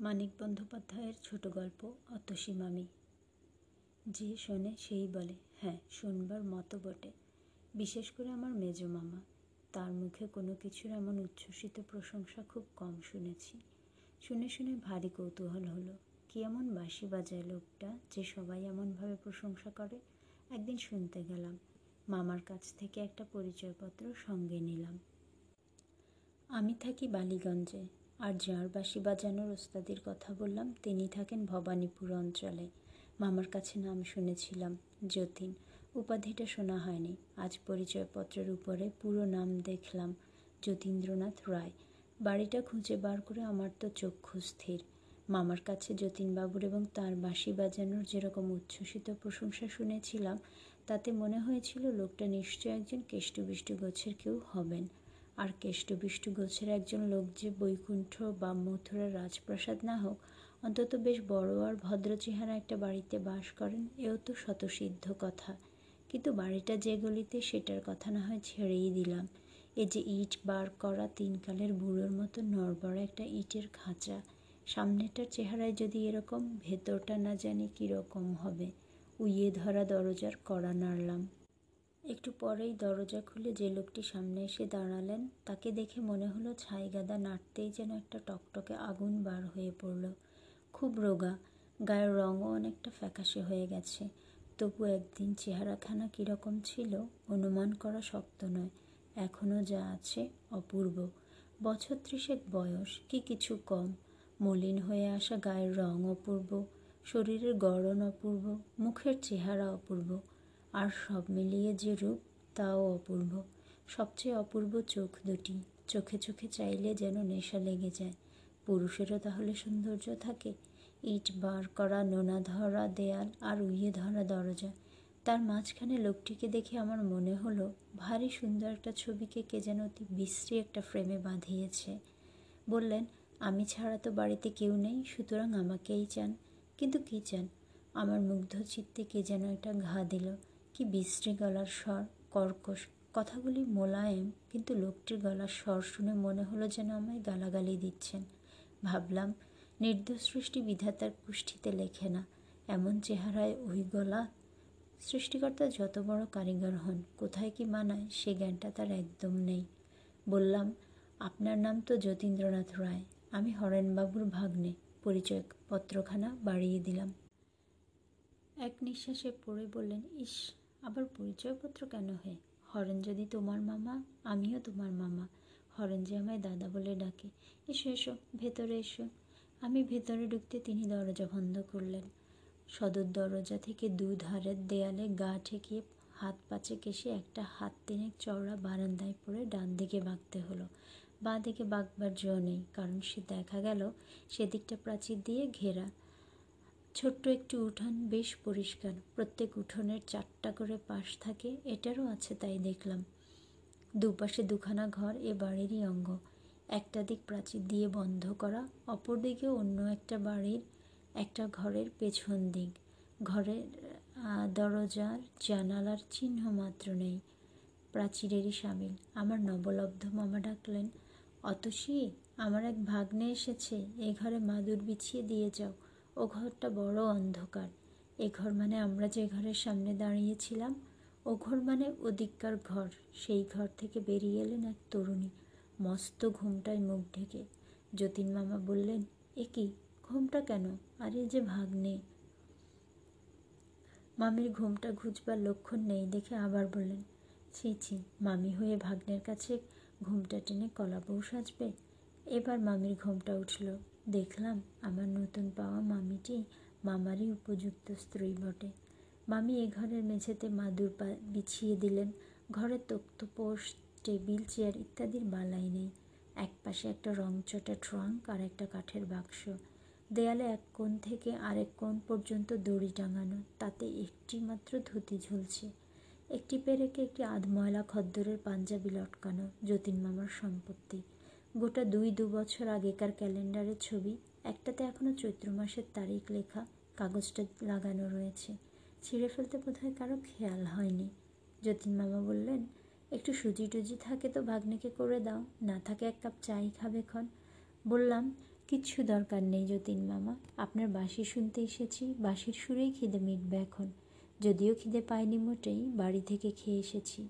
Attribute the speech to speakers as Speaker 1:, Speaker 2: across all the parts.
Speaker 1: মানিক বন্দ্যোপাধ্যায়ের ছোট গল্প, অতসী মামি। যে শোনে সেই বলে হ্যাঁ শুনবার মতো বটে। বিশেষ করে আমার মেজ মামা। তার মুখে কোনো কিছুর এমন উচ্ছ্বসিত প্রশংসা খুব কম শুনেছি। শুনে শুনে ভারী কৌতূহল হলো। কি এমন বাঁশি বাজায় লোকটা যে সবাই এমনভাবে প্রশংসা করে? একদিন শুনতে গেলাম। মামার কাছ থেকে একটা পরিচয়পত্র সঙ্গে নিলাম। আমি থাকি বালিগঞ্জে। আর যার বাঁশি বাজানোর ওস্তাদির কথা বললাম, তিনি থাকেন ভবানীপুর অঞ্চলে। মামার কাছে নাম শুনেছিলাম, যতীন। উপাধিটা শোনা হয়নি। আজ পরিচয়পত্রের উপরে পুরো নাম দেখলাম, যতীন্দ্রনাথ রায়। বাড়িটা খুঁজে বার করে আমার তো চক্ষু স্থির। মামার কাছে যতীনবাবুর এবং তার বাঁশি বাজানোর যেরকম উচ্ছ্বসিত প্রশংসা শুনেছিলাম, তাতে মনে হয়েছিল লোকটা নিশ্চয় একজন কেষ্টবিষ্টু গোছের কেউ হবেন। আর কেষ্টবিষ্টু গোছের একজন লোক যে বৈকুণ্ঠ বা মথুরার রাজপ্রাসাদ না হোক, অন্তত বেশ বড় আর ভদ্র চেহারা একটা বাড়িতে বাস করেন, এও তো শতসিদ্ধ কথা। কিন্তু বাড়িটা যে গলিতে সেটার কথা না হয় ছেড়েই দিলাম। এ যে ইট বার করা তিনকালের বুড়োর মতো নড়বড় একটা ইটের খাঁচা, সামনেটার চেহারায় যদি এরকম, ভেতরটা না জানি কীরকম হবে। উইয়ে ধরা দরজার কড়া নাড়লাম। একটু পরেই দরজা খুলে যে লোকটি সামনে এসে দাঁড়ালেন, তাকে দেখে মনে হলো ছাই গাদা নাড়তেই যেন একটা টকটকে আগুন বার হয়ে পড়ল। খুব রোগা, গায়ের রঙও অনেকটা ফ্যাকাশে হয়ে গেছে। তবু একদিন চেহারাখানা কীরকম ছিল, অনুমান করা শক্ত নয়। এখনও যা আছে, অপূর্ব। বছর ত্রিশেক বয়স, কি কিছু কম। মলিন হয়ে আসা গায়ের রং অপূর্ব, শরীরের গড়ন অপূর্ব, মুখের চেহারা অপূর্ব। আর সব মিলিয়ে যে রূপ, তাও অপূর্ব। সবচেয়ে অপূর্ব চোখ দুটি। চোখে চোখে চাইলে যেন নেশা লেগে যায়। পুরুষেরও তাহলে সৌন্দর্য থাকে। ইট বার করা, নোনা ধরা, দেয়াল আর উইয়ে ধরা দরজা। তার মাঝখানে লোকটিকে দেখে আমার মনে হলো, ভারী সুন্দর একটা ছবিকে কে যেন অতি বিশ্রী একটা ফ্রেমে বাঁধিয়েছে। বললেন, আমি ছাড়া তো বাড়িতে কেউ নেই, সুতরাং আমাকেই চান। কিন্তু কী চান? আমার মুগ্ধ চিত্তে কে যেন একটা ঘা দিল। কি বিশ্রী গলার স্বর, কর্কশ। কথাগুলি মোলায়েম, কিন্তু লোকটির গলার স্বর শুনে মনে হলো যেন আমায় গালাগালি দিচ্ছেন। ভাবলাম, নির্দোষ সৃষ্টি বিধাতার কুষ্ঠিতে লেখে না, এমন চেহারায় ওই গলা। সৃষ্টিকর্তা যত বড় কারিগর হন, কোথায় কি মানায়, সে জ্ঞানটা তার একদম নেই। বললাম, আপনার নাম তো যতীন্দ্রনাথ রায়, আমি হরেনবাবুর ভাগ্নে পরিচয় পত্রখানা বাড়িয়ে দিলাম। এক নিঃশ্বাসে পড়ে বললেন, ইস আবার পরিচয়পত্র কেন হে? হরেন যদি তোমার মামা, আমিও তোমার মামা। হরেন যে আমায় দাদা বলে ডাকে। এসো এসো, ভেতরে এসো। আমি ভেতরে ঢুকতে তিনি দরজা বন্ধ করলেন। সদর দরজা থেকে দু ধারের দেয়ালে গা ঠেকিয়ে হাত পাচে কেসে একটা হাত তিনেক চওড়া বারান্দায় পড়ে ডান দিকে বাঁকতে হলো। বাঁ দিকে বাঁকবার জো নেই, কারণ সে দেখা গেল সেদিকটা প্রাচীর দিয়ে ঘেরা। ছোট্ট একটি উঠান বেশ পরিষ্কার। প্রত্যেক উঠোনের চারটা করে পাশ থাকে, এটারও আছে তাই দেখলাম। দুপাশে দুখানা ঘর এ বাড়িরই অঙ্গ। একটা দিক প্রাচীর দিয়ে বন্ধ করা, অপর দিকে অন্য একটা বাড়ির, একটা ঘরের পেছন দিক। ঘরের দরজার জানালার চিহ্ন মাত্র নেই। প্রাচীরেরই সামিল। আমার নবলব্ধ মামা ডাকলেন, অতসী, আমার এক ভাগ্নে এসেছে, এ ঘরে মাদুর বিছিয়ে দিয়ে যাও। ও ঘরটা বড় অন্ধকার। এ ঘর মানে আমরা যে ঘরের সামনে দাঁড়িয়েছিলাম, ও ঘর মানে ওদিককার ঘর। সেই ঘর থেকে বেরিয়ে এলেন এক তরুণী, মস্ত ঘুমটায় মুখ ঢেকে। যতীন মামা বললেন, এ কি? ঘুমটা কেন? আরে যে ভাগ্নে। মামির ঘুমটা ঘুচবার লক্ষণ নেই দেখে আবার বললেন, ছি ছি, মামি হয়ে ভাগ্নের কাছে ঘুমটা টেনে কলা বউ সাজবে? এবার মামির ঘুমটা উঠল। দেখলাম আমার নতুন পাওয়া মামিটি মামারই উপযুক্ত স্ত্রী বটে। মামি এ ঘরের মেঝেতে মাদুর বিছিয়ে দিলেন। ঘরের তক্তপোষ টেবিল, চেয়ার ইত্যাদির বালাই নেই। এক পাশে একটা রংচটা ট্রাঙ্ক আর একটা কাঠের বাক্স। দেয়ালে এক কোণ থেকে আরেক কোণ পর্যন্ত দড়ি টাঙানো, তাতে একটি মাত্র ধুতি ঝুলছে। একটি পেরেকে একটি আধময়লা খদ্দরের পাঞ্জাবি লটকানো, যতীন মামার সম্পত্তি। গোটা দুই দু বছর আগেকার ক্যালেন্ডারের ছবি, একটাতে এখনও চৈত্র মাসের তারিখ লেখা, কাগজটা লাগানো রয়েছে। ছিঁড়ে ফেলতে বোধহয় কারও খেয়াল হয়নি। যতীন মামা বললেন, একটু সুজি টুজি থাকে তো ভাগ্নেকে করে দাও, না থাকে এক কাপ চাই খাবে ক্ষণ। বললাম, কিচ্ছু দরকার নেই যতীন মামা, আপনার বাঁশি শুনতে এসেছি, বাঁশির সুরেই খিদে মিটবে এখন। যদিও খিদে পাইনি মোটেই, বাড়ি থেকে খেয়ে এসেছি।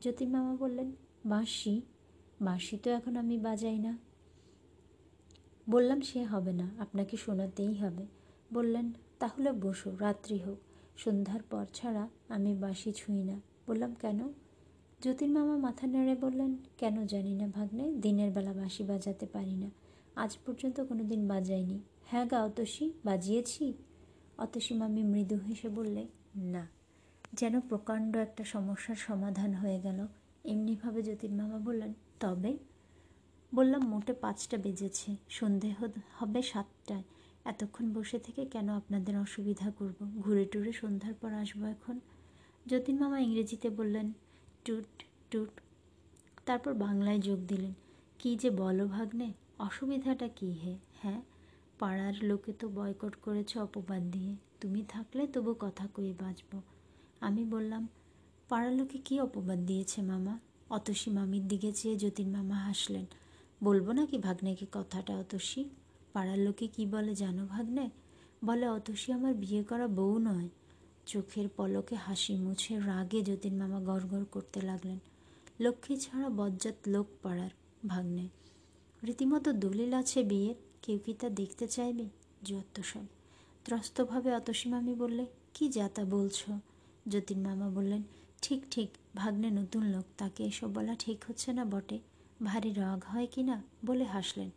Speaker 1: যতীন মামা বললেন, বাঁশি? বাঁশি তো এখন আমি বাজাই না। বললাম, সে হবে না, আপনাকে শোনাতেই হবে। বললেন, তাহলে বসো, রাত্রি হোক, সন্ধ্যার পর ছাড়া আমি বাঁশি ছুঁই না। বললাম, কেন? যতীন মামা মাথা নেড়ে বললেন, কেন জানি না ভাগ্নে, দিনের বেলা বাঁশি বাজাতে পারি না। আজ পর্যন্ত কোনো দিন বাজাইনি। হ্যাঁ গা অতসী, বাজিয়েছি? অতসী মামি মৃদু হেসে বললে, না, যেন প্রকাণ্ড একটা সমস্যার সমাধান হয়ে গেল। এমনিভাবে যতীন মামা বললেন তবে বললাম মোটে পাঁচটা বেজেছে, সন্ধে হবে সাতটায়। এতক্ষণ বসে থেকে কেন আপনাদের অসুবিধা করব? ঘুরে টুরে সন্ধ্যার পর আসব এখন? যতীন মামা ইংরেজিতে বললেন, টুট টুট। তারপর বাংলায় যোগ দিলেন, কি যে বলো ভাগ্নে, অসুবিধাটা কি হে? হ্যাঁ পাড়ার লোকে তো বয়কট করেছে অপবাদ দিয়ে। তুমি থাকলে তবু কথা কয়ে বাঁচব আমি বললাম, পাড়ার লোকে কী অপবাদ দিয়েছে মামা? অতসী মামির দিকে চেয়ে যতীন মামা হাসলেন। বলব নাকি ভাগ্নেকে কথাটা, অতসী? পাড়ার লোকে কি বলে জানো ভাগ্নে? বলে, অতসী আমার বিয়ে করা বউ নয়। চোখের পলকে হাসি মুছে রাগে যতীন মামা গড় করতে লাগলেন। লক্ষ্মী ছাড়া বজ্জাত লোক পাড়ার ভাগ্নে। রীতিমতো দলিল আছে বিয়ের, কেউ কি তা দেখতে চাইবে? যত সব ত্রস্তভাবে অতসী মামি বললে, কি যাতা বলছো? যতীন মামা বললেন, ঠিক ঠিক ভাগ্নে নতুন লোক, তাকে এসব বলা ঠিক হচ্ছে না বটে। ভারী রাগ হয় কি না বলে হাসলেন।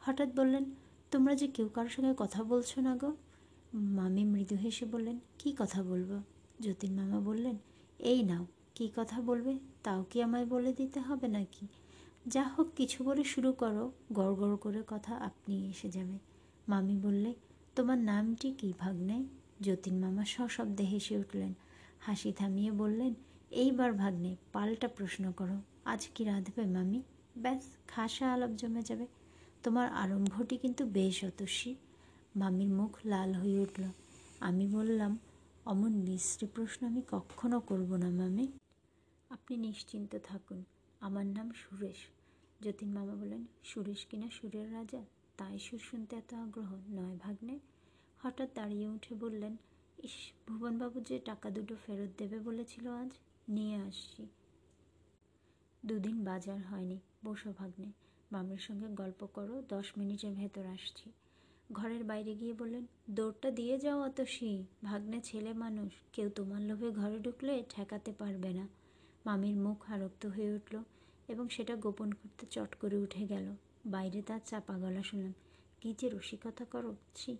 Speaker 1: হঠাৎ বললেন, তোমরা যে কেউ কারোর সঙ্গে কথা বলছো না গো? মামি মৃদু হেসে বললেন, কি কথা বলব? যতীন মামা বললেন, এই নাও, কি কথা বলবে তাও কি আমায় বলে দিতে হবে নাকি? যা হোক, কিছু বলে শুরু করো, গড় গড় করে কথা আপনি এসে যাবে। মামি বললে, তোমার নামটি কি ভাগ্নে? যতীন মামা সশব্দে হেসে উঠলেন, হাসি থামিয়ে বললেন এইবার ভাগ্নে, পাল্টা প্রশ্ন করো। আজ কি রাঁধবে মামি? ব্যাস, খাসা আলাপ জমে যাবে। তোমার আরম্ভটি কিন্তু বেশ অতস্বী মামির মুখ লাল হয়ে উঠল। আমি বললাম, অমন বিশ্রী প্রশ্ন আমি কখনো করব না, মামি। আপনি নিশ্চিন্ত থাকুন, আমার নাম সুরেশ। যতীন মামা বলেন, সুরেশ কিনা সুরের রাজা? তাই সুর শুনতে এত আগ্রহ, নয় ভাগ্নে? হঠাৎ দাঁড়িয়ে উঠে বললেন, ইস, ভুবনবাবু যে টাকা দুটো ফেরত দেবে বলেছিল আজ। নিয়ে আসছি। দুদিন বাজার হয়নি, বসো ভাগ্নে। মামির সঙ্গে গল্প করো, দশ মিনিটের ভেতর আসছি। ঘরের বাইরে গিয়ে বললেন, দৌড়টা দিয়ে যাও অতসী। ভাগ্নে ছেলে মানুষ, কেউ তোমার লোভে ঘরে ঢুকলে ঠেকাতে পারবে না। মামির মুখ আরক্ত হয়ে উঠল এবং সেটা গোপন করতে চট করে উঠে গেল। বাইরে তার চাপা গলা শুনলাম, কী যে রসিকতা করো, ছি।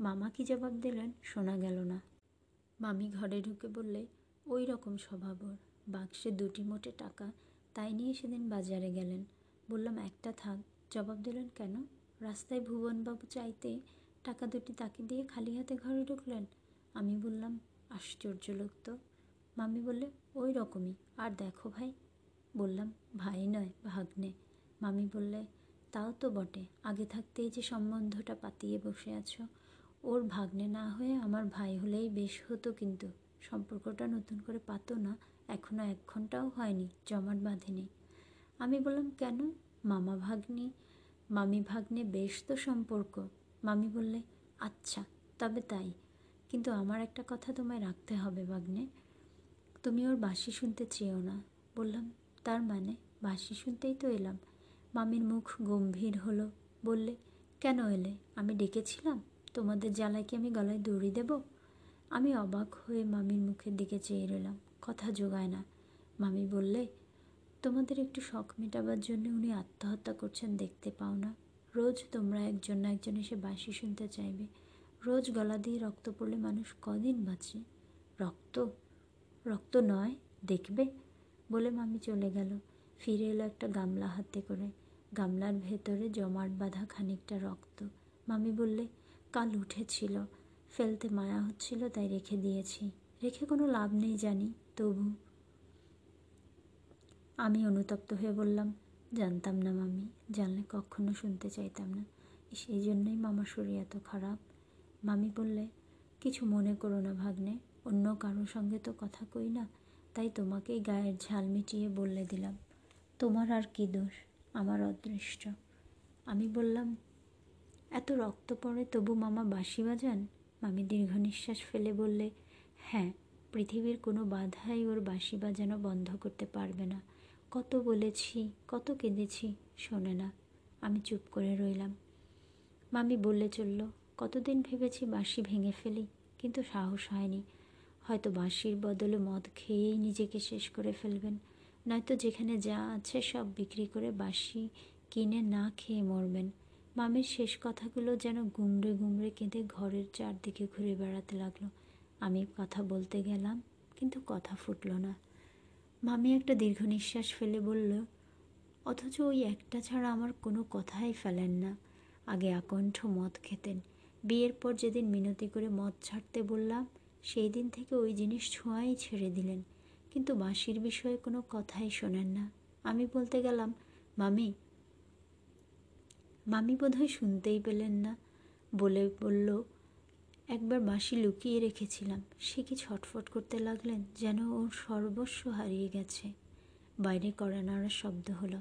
Speaker 1: মামা কি জবাব দিলেন, শোনা গেল না। মামি ঘরে ঢুকে বললে ওই রকম স্বভাব ওর। বাক্সে দুটি মোটে টাকা, তাই নিয়ে সেদিন বাজারে গেলেন। বললাম, একটা থাক। জবাব দিলেন, কেন? রাস্তায় ভুবনবাবু চাইতে টাকা দুটি তাকে দিয়ে খালি হাতে ঘরে ঢুকলেন? আমি বললাম, আশ্চর্য লোক তো। মামি বললে ওই রকমই আর দেখো ভাই। বললাম, ভাই নয়, ভাগ্নে। মামি বললে, তাও তো বটে। আগে থাকতেই যে সম্বন্ধটা পাতিয়ে বসে আছো। ওর ভাগ্নে না হয়ে আমার ভাই হলেই বেশ হতো কিন্তু। সম্পর্কটা নতুন করে পাতো না এখনও এক ঘন্টাও হয়নি, জমাট বাঁধেনি। আমি বললাম, কেন? মামা ভাগ্নি, মামি ভাগ্নে বেশ তো সম্পর্ক। মামি বললে আচ্ছা তবে তাই। কিন্তু আমার একটা কথা তোমায় রাখতে হবে ভাগ্নে। তুমি ওর বাঁশি শুনতে চেয়েও না। বললাম, তার মানে? বাঁশি শুনতেই তো এলাম। মামির মুখ গম্ভীর হলো, বললে, কেন এলে? আমি ডেকেছিলাম। তোমাদের জ্বালায় কি আমি গলায় দড়ি দেব? আমি অবাক হয়ে মামির মুখের দিকে চেয়ে রইলাম। কথা জোগায় না। মামি বললে, তোমাদের একটু শখ মেটাবার জন্য উনি আত্মহত্যা করছেন দেখতে পাও না। রোজ তোমরা একজন না একজন এসে বাঁশি শুনতে চাইবে। রোজ গলা দিয়ে রক্ত পড়লে মানুষ কদিন বাঁচে? রক্ত? রক্ত নয়, দেখবে? বলে মামি চলে গেল। ফিরে এলো একটা গামলা হাতে করে। গামলার ভেতরে জমাট বাঁধা খানিকটা রক্ত। মামি বললে, কাল উঠেছিল। ফেলতে মায়া হচ্ছিল, তাই রেখে দিয়েছি। রেখে কোনো লাভ নেই জানি, তবু আমি অনুতপ্ত হয়ে বললাম, জানতাম না মামি, জানলে কখনো শুনতে চাইতাম না। সেই জন্যই মামার শরীর এত খারাপ। মামি বললে, কিছু মনে করো না ভাগ্নে, অন্য কারোর সঙ্গে তো কথা কই না, তাই তোমাকেই গায়ের ঝাল মিটিয়ে বললে দিলাম। তোমার আর কি দোষ? আমার অদৃষ্ট। আমি বললাম, এত রক্ত পড়ে তবু মামা বাঁশি বাজান? মামি দীর্ঘ নিঃশ্বাস ফেলে বললে হ্যাঁ পৃথিবীর কোনো বাধাই ওর বাঁশি বাজানো বন্ধ করতে পারবে না। কত বলেছি, কত কেঁদেছি, শোনে না। আমি চুপ করে রইলাম। মামি বললে চলল, কতদিন ভেবেছি বাঁশি ভেঙে ফেলি, কিন্তু সাহস হয়নি। হয়তো বাঁশির বদলে মদ খেয়েই নিজেকে শেষ করে ফেলবেন। নয়তো যেখানে যা আছে সব বিক্রি করে বাঁশি কিনে না খেয়ে মরবেন। মামির শেষ কথাগুলো যেন গুমড়ে গুমড়ে কেঁদে ঘরের চারদিকে ঘুরে বেড়াতে লাগল। আমি কথা বলতে গেলাম, কিন্তু কথা ফুটলো না। মামি একটা দীর্ঘ নিঃশ্বাস ফেলে বলল, অথচ ওই একটা ছাড়া আমার কোনো কথাই ফেলেন না। আগে আকণ্ঠ মদ খেতেন। বিয়ের পর যেদিন মিনতি করে মদ ছাড়তে বললাম, সেই দিন থেকে ওই জিনিস ছোঁয়াই ছেড়ে দিলেন। কিন্তু বাঁশির বিষয়ে কোনো কথাই শোনেন না। আমি বলতে গেলাম, মামি মামি বোধহয় শুনতেই পেলেন না। বলে বলল, একবার বাঁশি লুকিয়ে রেখেছিলাম। সে কি ছটফট করতে লাগলেন? যেন ওর সর্বস্ব হারিয়ে গেছে। বাইরে কড়া নাড়ার শব্দ হলো।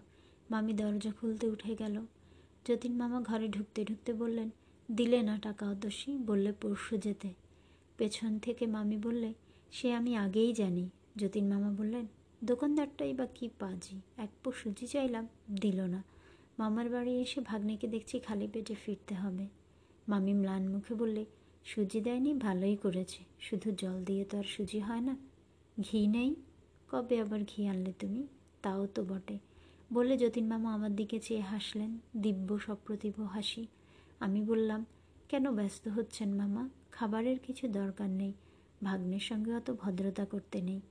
Speaker 1: মামি দরজা খুলতে উঠে গেল। যতীন মামা ঘরে ঢুকতে ঢুকতে বললেন, দিলে না টাকা অতসী? বললে, পরশু যেতে। পেছন থেকে মামি বললে, সে আমি আগেই জানি। যতীন মামা বললেন, দোকানদারটাই বা কী পাজি? এক পো সুজি চাইলাম, দিল না। মামার বাড়ি এসে ভাগ্নেকে দেখছি খালি পেটে ফিরতে হবে। মামি ম্লান মুখে বললে, সুজি দেয়নি, ভালোই করেছে। শুধু জল দিয়ে তো আর সুজি হয় না। ঘি নেই? কবে আবার ঘি আনলে তুমি? তাও তো বটে। বলে যতীন মামা আমার দিকে চেয়ে হাসলেন, দিব্য সপ্রতিভ হাসি। আমি বললাম, কেন ব্যস্ত হচ্ছেন মামা? খাবারের কিছু দরকার নেই। ভাগ্নের সঙ্গে অত ভদ্রতা করতে নেই।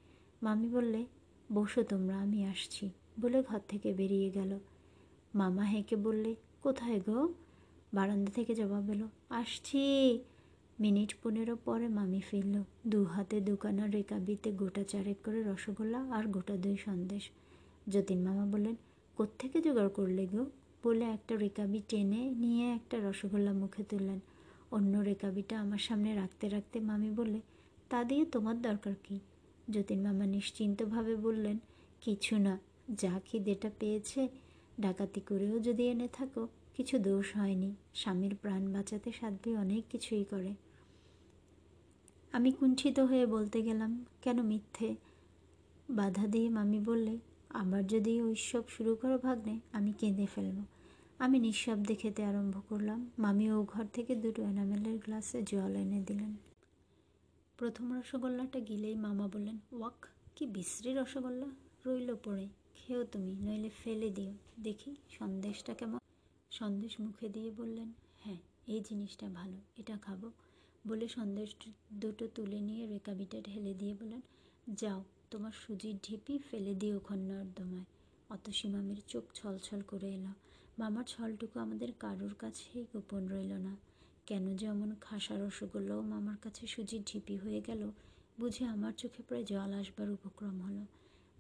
Speaker 1: মামি বললে, বসো তোমরা, আমি আসছি। বলে ঘর থেকে বেরিয়ে গেল। মামা হেঁকে বললে, কোথায় গো? বারান্দা থেকে জবাব এলো, আসছি। মিনিট পনেরো পরে মামি ফিরল, দু হাতে দোকানের রেকাবিতে গোটা চারেক করে রসগোল্লা আর গোটা দুই সন্দেশ। যতীন মামা বললেন, কোত্থেকে জোগাড় করলে গো? বলে একটা রেকাবি টেনে নিয়ে একটা রসগোল্লা মুখে তুললেন। অন্য রেকাবিটা আমার সামনে রাখতে রাখতে মামি বললে, তা দিয়ে তোমার দরকার কি? যতীন মামা নিশ্চিন্তভাবে বললেন, কিছু না, যা খিদেটা পেয়েছে ডাকাতি করেও যদি এনে থাকো, কিছু দোষ হয়নি। স্বামীর প্রাণ বাঁচাতে সাধ্বী অনেক কিছুই করে। আমি কুণ্ঠিত হয়ে বলতে গেলাম, কেন মিথ্যে? বাধা দিয়ে মামি বললে, আবার যদি ওইসব শুরু করো ভাগ্নে, আমি কেঁদে ফেলব। আমি নিঃশব্দে খেতে আরম্ভ করলাম। মামি ও ঘর থেকে দুটো এনামেলের গ্লাসে জল এনে দিলেন। প্রথম রসগোল্লাটা গিলেই মামা বললেন, ওয়াক, কি বিশ্রী রসগোল্লা? রইল পড়ে। খেও তুমি, নইলে ফেলে দিও। দেখি সন্দেশটা কেমন? সন্দেশ মুখে দিয়ে বললেন হ্যাঁ এই জিনিসটা ভালো, এটা খাব। বলে সন্দেশ দুটো তুলে নিয়ে রেকাবিটা ঢেলে দিয়ে বললেন, যাও, তোমার সুজির ঢিপি ফেলে দিও নর্দমায় অত সীমামের চোখ ছলছল করে এলো। মামার ছলটুকু আমাদের কারোর কাছেই গোপন রইল না। কেন যে অমন খাসা রসগোল্লাও মামার কাছে সুজির ঢিপি হয়ে গেল, বুঝে আমার চোখে প্রায় জল আসবার উপক্রম হলো।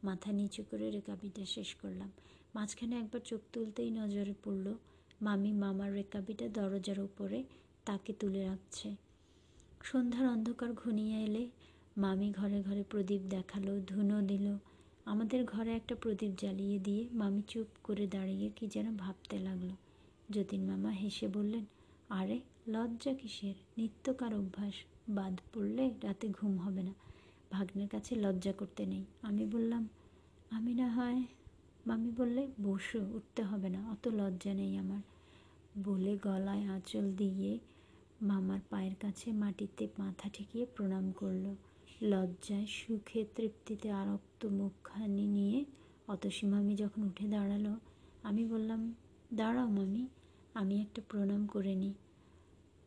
Speaker 1: মাথা নিচু করে রেকাবিটা শেষ করলাম। মাঝখানে একবার চোখ তুলতেই নজরে পড়ল, মামি, মামার রেকাবিটা দরজার উপরে তাকে তুলে রাখছে। সন্ধ্যার অন্ধকার ঘনিয়ে এলে মামি ঘরে ঘরে প্রদীপ দেখাল, ধুনো দিল। আমাদের ঘরে একটা প্রদীপ জ্বালিয়ে দিয়ে মামি চুপ করে দাঁড়িয়ে কি যেন ভাবতে লাগল। যতীন মামা হেসে বললেন, আরে, লজ্জা কিসের? নিত্যকার অভ্যাস? বাদ পড়লে রাতে ঘুম হবে না। ভাগ্নের কাছে লজ্জা করতে নেই। আমি বললাম, আমি না হয় মামি বললে, বসো, উঠতে হবে না, অত লজ্জা নেই আমার। বলে গলায় আঁচল দিয়ে মামার পায়ের কাছে মাটিতে মাথা ঠেকিয়ে প্রণাম করল। লজ্জায় সুখে তৃপ্তিতে আরক্ত মুখখানি নিয়ে অতসী মামি যখন উঠে দাঁড়াল, আমি বললাম, দাঁড়াও মামি, আমি একটা প্রণাম করে নিই।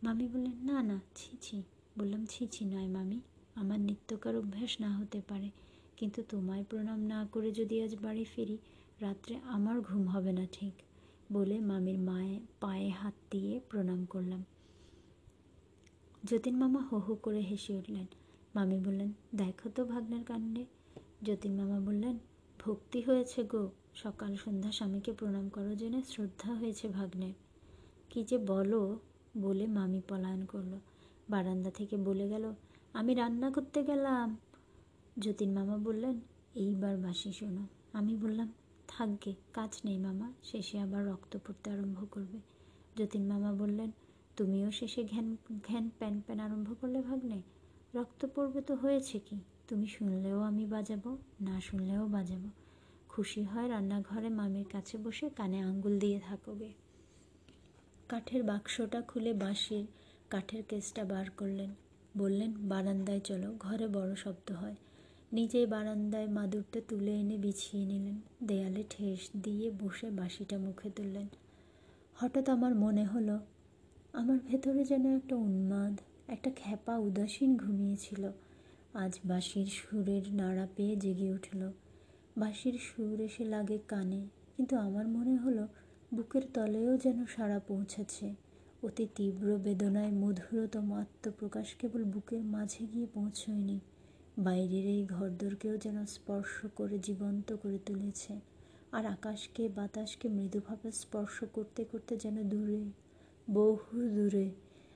Speaker 1: মামি বললেন, না না, ছি ছি। বললাম, ছি ছি, নয় মামি। আমার নিত্যকার অভ্যাস না হতে পারে। কিন্তু তোমায় প্রণাম না করে যদি আজ বাড়ি ফিরি, রাত্রে আমার ঘুম হবে না ঠিক, বলে মামির মায়ে পায়ে হাত দিয়ে প্রণাম করলাম। যতীন মামা হো হো করে হেসে উঠলেন। মামি বললেন, দেখো তো ভাগ্নের কাণ্ডে। যতীন মামা বললেন, ভক্তি হয়েছে গো। সকাল সন্ধ্যা স্বামীকে প্রণাম করো জেনে শ্রদ্ধা হয়েছে ভাগ্নের। কি যে বলো, বলে মামি পলায়ন করল। বারান্দা থেকে বলে গেল আমি রান্না করতে গেলাম। যতীন মামা বললেন, এইবার বাসি শোনো। আমি বললাম থাকবে কাজ নেই মামা, শেষে আবার রক্ত পড়তে আরম্ভ করবে। যতীন মামা বললেন, তুমিও শেষে ঘ্যান ঘ্যান প্যান প্যান আরম্ভ করলে ভাগ্নে? রক্ত পড়বে তো হয়েছে কি? তুমি শুনলেও আমি বাজাবো, না শুনলেও বাজাবো। খুশি হয় রান্নাঘরে মামির কাছে বসে কানে আঙ্গুল দিয়ে থাকবে কাঠের বাক্সটা খুলে বাঁশির কাঠের কেসটা বার করলেন। বললেন, বারান্দায় চলো, ঘরে বড় শব্দ হয়। নিজেই বারান্দায় মাদুরটা তুলে এনে বিছিয়ে নিলেন। দেয়ালে ঠেস দিয়ে বসে বাঁশিটা মুখে তুললেন। হঠাৎ আমার মনে হলো, আমার ভেতরে যেন একটা উন্মাদ, একটা খ্যাপা উদাসীন ঘুমিয়েছিল। আজ বাঁশির সুরের নাড়া পেয়ে জেগে উঠল। বাঁশির সুর এসে লাগে কানে, কিন্তু আমার মনে হলো, বুকের তলেও যেন সাড়া পৌঁছেছে। অতি তীব্র বেদনায় মধুরতম আত্মপ্রকাশ কেবল বুকের মাঝে গিয়ে পৌঁছয়নি। বাইরের এই ঘরদোরকেও যেন স্পর্শ করে জীবন্ত করে তুলেছে। আর আকাশকে বাতাসকে মৃদুভাবে স্পর্শ করতে করতে যেন দূরে, বহু দূরে,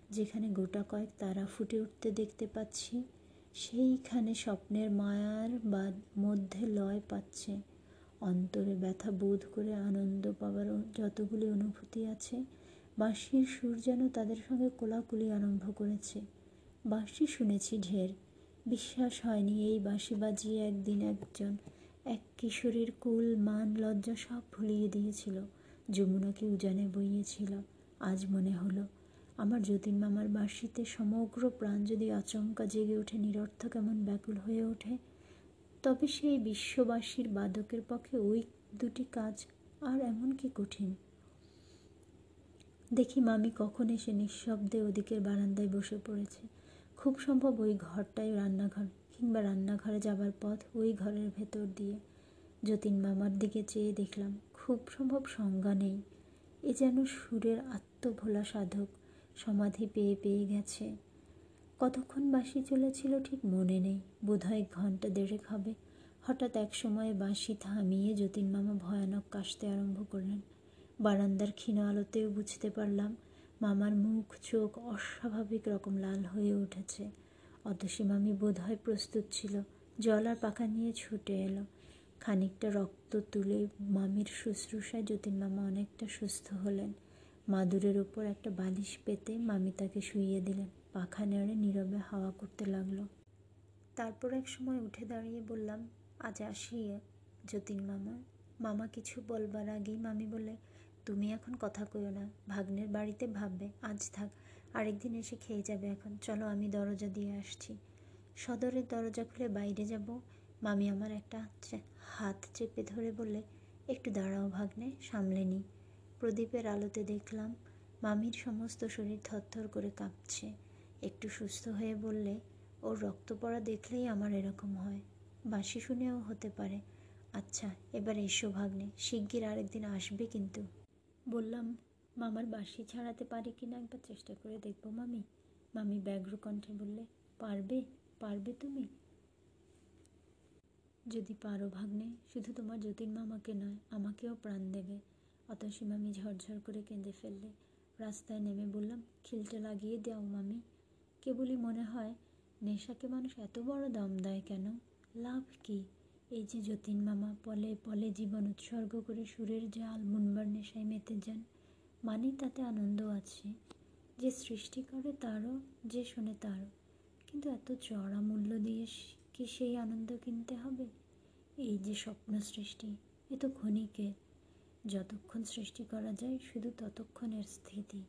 Speaker 1: যেখানে গোটা কয়েক তারা ফুটে উঠতে দেখতে পাচ্ছি, সেইখানে স্বপ্নের মায়ার বা মধ্যে লয় পাচ্ছে। অন্তরে ব্যথা বোধ করে আনন্দ পাবার যতগুলি অনুভূতি আছে বাঁশির সুর যেন তাদের সঙ্গে কোলাকুলি আরম্ভ করেছে। বাঁশি শুনেছি ঢের। বিশ্বাস হয়নি এই বাঁশি বাজিয়ে একদিন একজন এক কিশোরীর কুল, মান, লজ্জা সব ভুলিয়ে দিয়েছিল। যমুনাকে উজানে বইয়েছিল। আজ মনে হলো, আমার যতীন মামার বাঁশিতে সমগ্র প্রাণ যদি আচমকা জেগে ওঠে নিরর্থক এমন ব্যাকুল হয়ে ওঠে। তবে সেই বিশ্ববাসীর বাদকের পক্ষে ওই দুটি কাজ আর এমন কি কঠিন। দেখি মামি কখন এসে নিঃশব্দে ওদিকের বারান্দায় বসে পড়েছে। খুব সম্ভব ওই ঘরটাই রান্নাঘর কিংবা রান্নাঘরে যাবার পথ ওই ঘরের ভেতর দিয়ে। যতীন মামার দিকে চেয়ে দেখলাম, খুব সম্ভব সংজ্ঞা নেই। এ যেন সুরের আত্মভোলা সাধক, সমাধি পেয়ে পেয়ে গেছে। কতক্ষণ বাঁশি চলেছিল ঠিক মনে নেই, বোধহয় ঘণ্টা দেড়েক হবে। হঠাৎ এক সময় বাঁশি থামিয়ে যতীন মামা ভয়ানক কাশতে আরম্ভ করলেন। বারান্দার ক্ষীণ আলোতেও বুঝতে পারলাম মামার মুখ, চোখ অস্বাভাবিক রকম লাল হয়ে উঠেছে। অতসী মামি বোধহয় প্রস্তুত ছিল। জল আর পাখা নিয়ে ছুটে এলো। খানিকটা রক্ত তুলে মামির শুশ্রূষায় যতীন মামা অনেকটা সুস্থ হলেন। মাদুরের ওপর একটা বালিশ পেতে মামি তাকে শুইয়ে দিলেন। পাখা নেড়ে নীরবে হাওয়া করতে লাগল। তারপর এক সময় উঠে দাঁড়িয়ে বললাম, আজ আসি যতীন মামা। মামা কিছু বলবার আগেই মামি বলে তুমি এখন কথা কইও না। ভাগ্নের বাড়িতে ভাববে, আজ থাক, আরেকদিন এসে খেয়ে যাবে এখন। চলো আমি দরজা দিয়ে আসছি। সদরের দরজা খুলে বাইরে যাব। মামি আমার একটা হাত চেপে ধরে বললে, একটু দাঁড়াও ভাগ্নে, সামলে নি। প্রদীপের আলোতে দেখলাম, মামির সমস্ত শরীর থরথর করে কাঁপছে। একটু সুস্থ হয়ে বললে, ওর রক্ত পড়া দেখলেই আমার এরকম হয়। বাসি শুনেও হতে পারে। আচ্ছা এবার এসো ভাগ্নে, শিগগির আরেকদিন আসবে কিন্তু। বললাম, মামার বাসি ছাড়াতে পারি কি না? একবার চেষ্টা করে দেখব, মামি। মামি ব্যগ্র কণ্ঠে বললে, পারবে পারবে তুমি? যদি পারো ভাগ্নে, শুধু তোমার যতীন মামাকে নয়, আমাকেও প্রাণ দেবে। অতসী মামি ঝরঝর করে কেঁদে ফেললে। রাস্তায় নেমে বললাম, খিলটা লাগিয়ে দাও, মামি। কেবলই মনে হয়, নেশাকে মানুষ এত বড় দাম দেয় কেন? লাভ কি? এই যে যতীন মামা, পলে পলে জীবন উৎসর্গ করে সুরের জাল মুনবার নেশায় মেতে যান, মানেই তাতে আনন্দ আছে। যে সৃষ্টি করে তারও, যে শোনে তারও। কিন্তু এত চড়া মূল্য দিয়ে কি সেই আনন্দ কিনতে হবে? এই যে স্বপ্ন সৃষ্টি, এ তো ক্ষণিকের। যতক্ষণ সৃষ্টি করা যায় শুধু ততক্ষণের স্থিতি।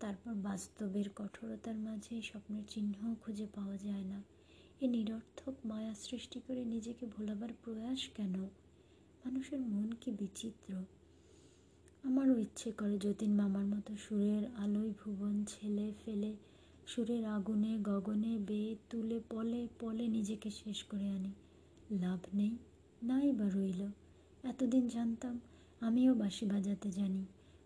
Speaker 1: তারপর বাস্তবের কঠোরতার মাঝে স্বপ্নের চিহ্নও খুঁজে পাওয়া যায় না। এ নিরর্থক মায়া সৃষ্টি করে নিজেকে ভোলাবার প্রয়াস কেন? মানুষের মন কি বিচিত্র? আমারও ইচ্ছে করে যতীন মামার মতো সুরের আলোয় ভুবন ছেলে ফেলে, সুরের আগুনে গগনে বেয়ে তুলে পলে পলে নিজেকে শেষ করে আনি। লাভ নেই, নাই বা রইল। এতদিন জানতাম আমিও বাঁশি বাজাতে জানি।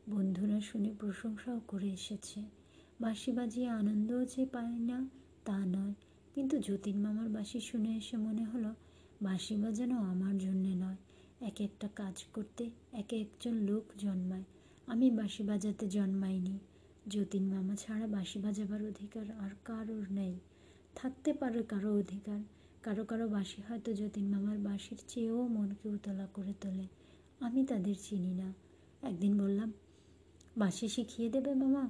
Speaker 1: বন্ধুরা শুনে প্রশংসাও করে এসেছে। বাঁশি বাজিয়ে আনন্দও যে পায় না, তা নয়। কিন্তু যতীন মামার বাঁশি শুনে এসে মনে হলো বাঁশি বাজানো আমার জন্যে নয়। এক একটা কাজ করতে এক একজন লোক জন্মায়। আমি বাঁশি বাজাতে জন্মাইনি। যতীন মামা ছাড়া বাঁশি বাজাবার অধিকার আর কারোর নেই। থাকতে পারে কারও অধিকার। কারও কারও বাঁশি হয়তো যতীন মামার বাঁশির চেয়েও মনকে উতলা করে তোলে। আমি তাদের চিনি না। একদিন বললাম, বাঁশি শিখিয়ে দেবে মামা?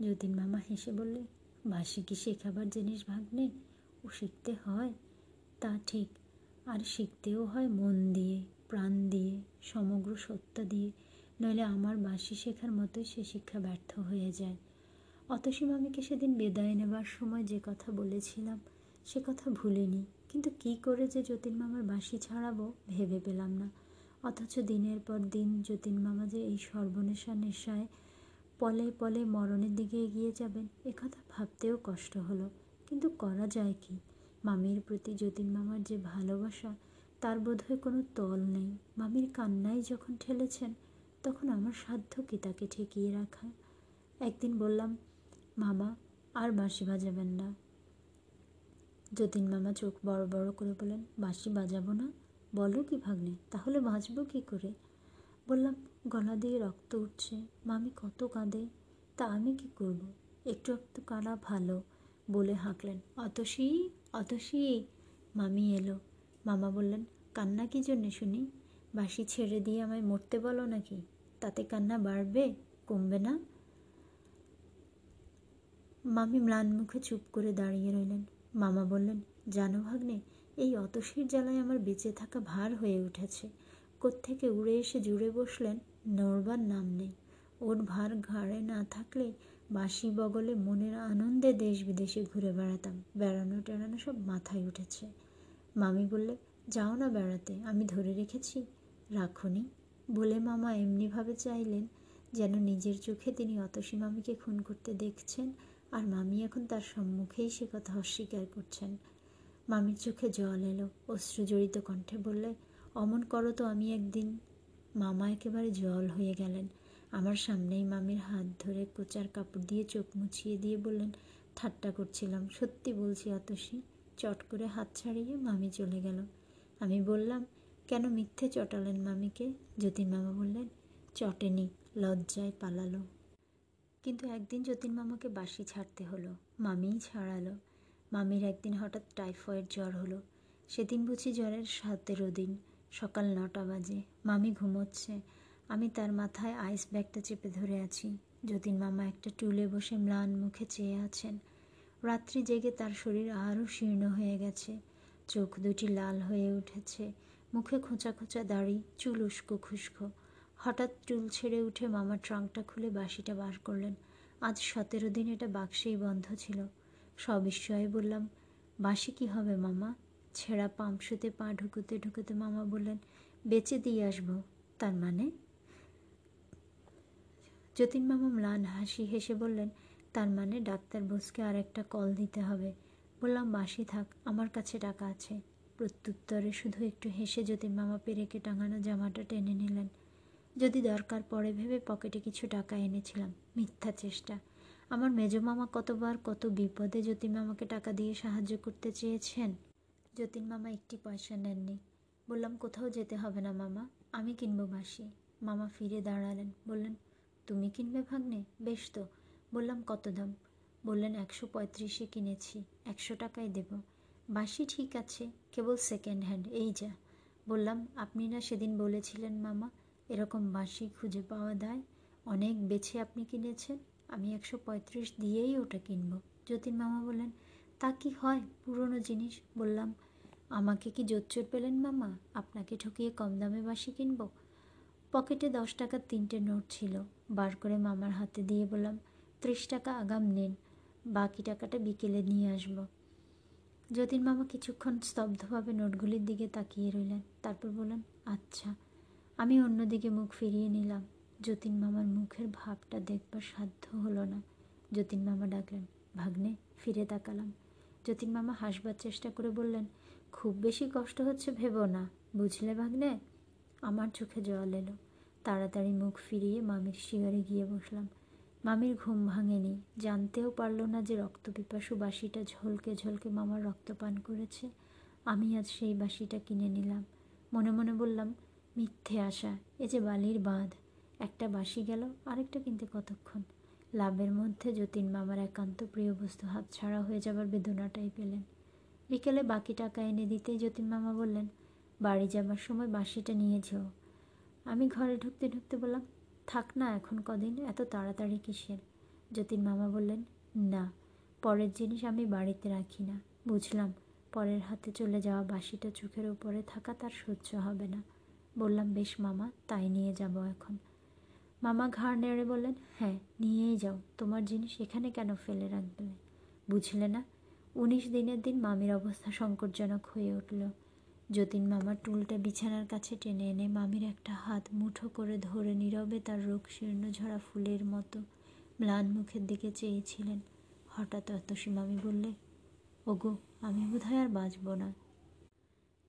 Speaker 1: যতীন মামা হেসে বললে, বাঁশি কি শেখাবার জিনিস ভাগ্নে? ও শিখতে হয়, তা ঠিক। আর শিখতেও হয় মন দিয়ে, প্রাণ দিয়ে, সমগ্র সত্তা দিয়ে। নইলে আমার বাসি শেখার মতোই সে শিক্ষা ব্যর্থ হয়ে যায়। অতসী মামিকে সেদিন বেদায় নেবার সময় যে কথা বলেছিলাম, সে কথা ভুলিনি। কিন্তু কি করে যে যতীন মামার বাসি ছাড়াবো ভেবে পেলাম না। অথচ দিনের পর দিন যতীন মামা যে এই সর্বনেশা নেশায় পলে পলে মরণের দিকে এগিয়ে যাবেন একথা ভাবতেও কষ্ট হলো। কিন্তু করা যায় কি? মামির প্রতি যতীন মামার যে ভালোবাসা, তার বোধহয় কোনো তল নেই। মামির কান্নাই যখন ঠেলেছেন, তখন আমার সাধ্য কি তাকে ঠেকিয়ে রাখা? একদিন বললাম, মামা, আর বাঁশি বাজাবেন না। যতীন মামা চোখ বড় বড় করে বলেন বাঁশি বাজাবো না? বলো কি ভাগ্নে, তাহলে বাঁচবো কি করে? বললাম, গলা দিয়ে রক্ত উঠছে। মামি কত কাঁদে, তা আমি কি করব? একটু একটু কাঁদা ভালো। বলে হাঁকলেন। অতসী অতসী! মামি এলো। মামা বললেন, কান্না কি জন্যে শুনি? বাঁশি ছেড়ে দিয়ে আমায় মরতে বলো নাকি? তাতে কান্না বাড়বে? কমবে না? মামি ম্লান মুখে চুপ করে দাঁড়িয়ে রইলেন। মামা বললেন, জানো ভাগ্নে, এই অতসীর জ্বালায় আমার বেঁচে থাকা ভার হয়ে উঠেছে। কোত্থেকে উড়ে এসে জুড়ে বসলেন, নড়বার নাম নেই। ওর ভার ঘাড়ে না থাকলে বাঁশি বগলে মনের আনন্দে দেশ বিদেশে ঘুরে বেড়াতাম। বেড়ানো টেড়ানো সব মাথায় উঠেছে। মামি বললে, যাও না বেড়াতে, আমি ধরে রেখেছি। রাখুনি বলে মামা এমনিভাবে চাইলেন যেন নিজের চোখে তিনি অতসী মামিকে খুন করতে দেখছেন আর মামি এখন তার সম্মুখেই সে কথা অস্বীকার করছেন। মামির চোখে জল এলো, অশ্রুজড়িত কণ্ঠে বললে, অমন করো তো আমি একদিন। মামা একেবারে জল হয়ে গেলেন। আমার সামনেই মামির হাত ধরে কোচার কাপড় দিয়ে চোখ মুছিয়ে দিয়ে বললেন, ঠাট্টা করছিলাম, সত্যি বলছি অতসী চট করে হাত ছাড়িয়ে মামি চলে গেল। আমি বললাম, কেন মিথ্যে চটালেন মামিকে? যতীন মামা বললেন, চটেনি, লজ্জায় পালালো। কিন্তু একদিন যতীন মামাকে বাসি ছাড়তে হলো, মামিই ছাড়ালো। মামির একদিন হঠাৎ টাইফয়েড জ্বর হলো। সেদিন বুঝি জ্বরের সতেরো দিন, সকাল নটা বাজে, মামি ঘুমোচ্ছে। আমি তার মাথায় আইস ব্যাগটা চেপে ধরে আছি। যতীন মামা একটা টুলে বসে ম্লান মুখে চেয়ে আছেন। রাত্রি জেগে তার শরীর আরও শীর্ণ হয়ে গেছে। চোখ দুটি লাল হয়ে উঠেছে। মুখে খোঁচা খোঁচা দাড়ি, চুল উস্কো খুস্কো। হঠাৎ চুল ছেড়ে উঠে মামা ট্রাঙ্কটা খুলে বাসিটা বার করলেন। আজ সতেরো দিন এটা বাক্সেই বন্ধ ছিল। সবিস্ময়ে বললাম বাসি কি হবে মামা? ছেঁড়া পাম্পসুতে পা ঢুকুতে ঢুকুতে মামা বললেন, বেঁচে দিয়ে আসব। তার মানে? যতীন মামা ম্লান হাসি হেসে বললেন, তার মানে ডাক্তার বোসকে আর একটা কল দিতে হবে। বললাম, বাসি থাক, আমার কাছে টাকা আছে। প্রত্যুত্তরে শুধু একটু হেসে যতীন মামা পেরেকে টাঙানো জামাটা টেনে নিলেন। যদি দরকার পড়ে ভেবে পকেটে কিছু টাকা এনেছিলাম, মিথ্যা চেষ্টা। আমার মেজো মামা কতবার কত বিপদে যতীন মামাকে টাকা দিয়ে সাহায্য করতে চেয়েছেন? যতীন মামা একটি পয়সা নেননি। বললাম, কোথাও যেতে হবে না, মামা। আমি কিনবো বাসি। মামা ফিরে দাঁড়ালেন, বললেন তুমি কিনবে ভাগ্নে? বেশ তো। বললাম, কত দাম? বললেন, একশো পঁয়ত্রিশে কিনেছি। একশো টাকায় দেব। বাসি ঠিক আছে, কেবল সেকেন্ড হ্যান্ড এই যা। বললাম, আপনি না সেদিন বলেছিলেন, মামা, এরকম বাঁশি খুঁজে পাওয়া দেয়। অনেক বেছে আপনি কিনেছেন, আমি একশো পঁয়ত্রিশ দিয়েই ওটা কিনব। যতীন মামা বললেন, তা কি হয়, পুরনো জিনিস? বললাম, আমাকে কি জোচ্চোর পেলেন, মামা? আপনাকে ঠকিয়ে কম দামে বাঁশি কিনব? পকেটে দশ টাকার তিনটে নোট ছিল। বার করে মামার হাতে দিয়ে বললাম, ত্রিশ টাকা আগাম নিন, বাকি টাকাটা বিকেলে নিয়ে আসব। যতীন মামা কিছুক্ষণ স্তব্ধভাবে নোটগুলির দিকে তাকিয়ে রইলেন। তারপর বললেন আচ্ছা। আমি অন্যদিকে মুখ ফিরিয়ে নিলাম। যতীন মামার মুখের ভাবটা দেখবার সাধ্য হলো না। যতীন মামা ডাকলেন, ভাগ্নে, ফিরে তাকালাম। যতীন মামা হাসবার চেষ্টা করে বললেন, খুব বেশি কষ্ট হচ্ছে ভেবো না, বুঝলে ভাগ্নে? আমার চোখে জল এলো। তাড়াতাড়ি মুখ ফিরিয়ে মামির শিগারে গিয়ে বসলাম। মামির ঘুম ভাঙেনি। জানতেও পারল না যে রক্তপিপাসু বাসিটা ঝলকে ঝলকে মামার রক্তপান করেছে। আমি আজ সেই বাসিটা কিনে নিলাম। মনে মনে বললাম, মিথ্যে আশা, এ যে বালির বাঁধ। একটা বাসি গেল, আরেকটা কিনতে কতক্ষণ? লাভের মধ্যে যতীন মামার একান্ত প্রিয় বস্তু হাত ছাড়া হয়ে যাবার বেদনাটাই পেলেন। বিকেলে বাকি টাকা এনে দিতেই যতীন মামা বললেন, বাড়ি যাবার সময় বাসিটা নিয়ে যেও। আমি ঘরে ঢুকতে ঢুকতে বললাম, থাক না এখন কদিন, এত তাড়াতাড়ি কিসের? যতীন মামা বললেন, না, পরের জিনিস আমি বাড়িতে রাখি না। বুঝলাম, পরের হাতে চলে যাওয়া বাসিটা চোখের ওপরে থাকা তার সহ্য হবে না। বললাম, বেশ মামা, তাই নিয়ে যাব এখন। মামা ঘাড় নেড়ে বললেন হ্যাঁ নিয়েই যাও, তোমার জিনিস এখানে কেন ফেলে রাখবে? বুঝলে না? উনিশ দিনের দিন মামির অবস্থা সংকটজনক হয়ে উঠল। যতীন মামার টুলটা বিছানার কাছে টেনে এনে মামির একটা হাত মুঠো করে ধরে নীরবে তার রোগ শীর্ণ ঝরা ফুলের মতো ম্লান মুখের দিকে চেয়েছিলেন। হঠাৎ অতসী মামি বললে, ওগো, আমি বোধহয় আর বাঁচব না।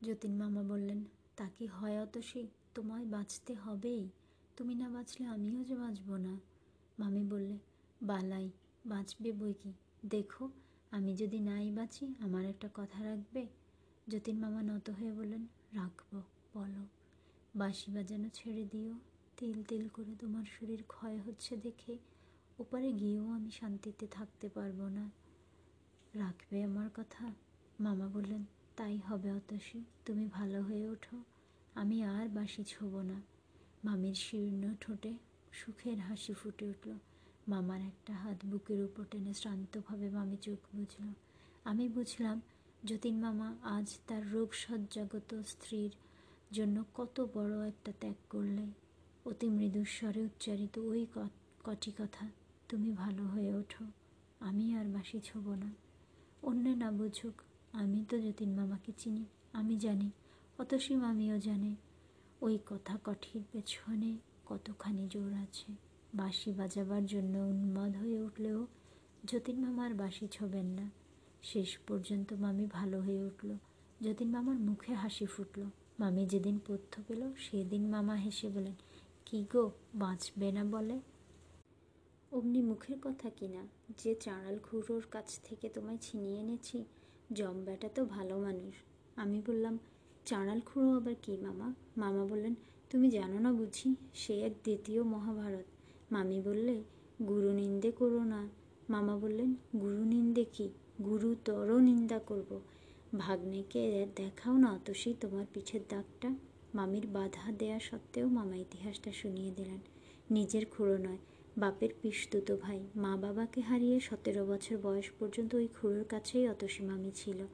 Speaker 1: যতীন মামা বললেন, তা কি হয় অতসী তোমায় বাঁচতে হবেই। তুমি না বাঁচলে আমিও যে বাঁচব না। মামি বললে, বালাই, বাঁচবে বই কি? দেখো, আমি যদি নাই বাঁচি, আমার একটা কথা রাখবে? যতীন মামা নত হয়ে বললেন, রাখব, বলো। বাঁশি বাজানো ছেড়ে দিও। তিল তিল করে তোমার শরীর ক্ষয় হচ্ছে দেখে ওপারে গিয়েও আমি শান্তিতে থাকতে পারব না। রাখবে আমার কথা? মামা বললেন, তাই হবে অতসী, তুমি ভালো হয়ে ওঠো। আমি আর বাসি ছোব না। মামির শীর্ণ ঠোঁটে সুখের হাসি ফুটে উঠল। মামার একটা হাত বুকের উপর টেনে শ্রান্তভাবে মামি চোখ বুঝল। আমি বুঝলাম যতীন মামা, আজ তার রোগ সজ্জাগত স্ত্রীর জন্য কত বড় একটা ত্যাগ করলে। অতি মৃদুস্বরে উচ্চারিত ওই কটি কথা, তুমি ভালো হয়ে ওঠো, আমি আর বাসি ছোব না। অন্য না বুঝুক, আমি তো যতীন মামাকে চিনি, আমি জানি, অতসী মামিও জানে। ওই কথা কঠির পেছনে কতখানি জোর আছে। বাঁশি বাজাবার জন্য উন্মাদ হয়ে উঠলেও যতীন মামার বাঁশি ছোবেন না। শেষ পর্যন্ত মামি ভালো হয়ে উঠল। যতীন মামার মুখে হাসি ফুটল। মামি যেদিন পথ্য পেল, সেদিন মামা হেসে বলেন, কি গো, বাঁচবে না বলে? অমনি মুখের কথা কিনা যে চাঁড়াল খুঁড়োর কাছ থেকে তোমায় ছিনিয়ে এনেছি, জম বেটা তো ভালো মানুষ। আমি বললাম, চাঁড়াল খুঁড়ো আবার কি মামা? মামা বললেন, তুমি জানো না বুঝি, সে এক দ্বিতীয় মহাভারত। মামি বললে গুরু নিন্দে করো না। মামা বললেন গুরু নিন্দে কি? গুরুতর নিন্দা করব। ভাগ্নেকে দেখাও না, অতসী তোমার পিছের দাগটা। মামির বাধা দেয়া সত্ত্বেও মামা ইতিহাসটা শুনিয়ে দিলেন। নিজের খুঁড়ো নয়, বাপের পিস্তুত ভাই। মা বাবাকে হারিয়ে সতেরো বছর বয়স পর্যন্ত ওই খুঁড়োর কাছেই অতসী মামি ছিল।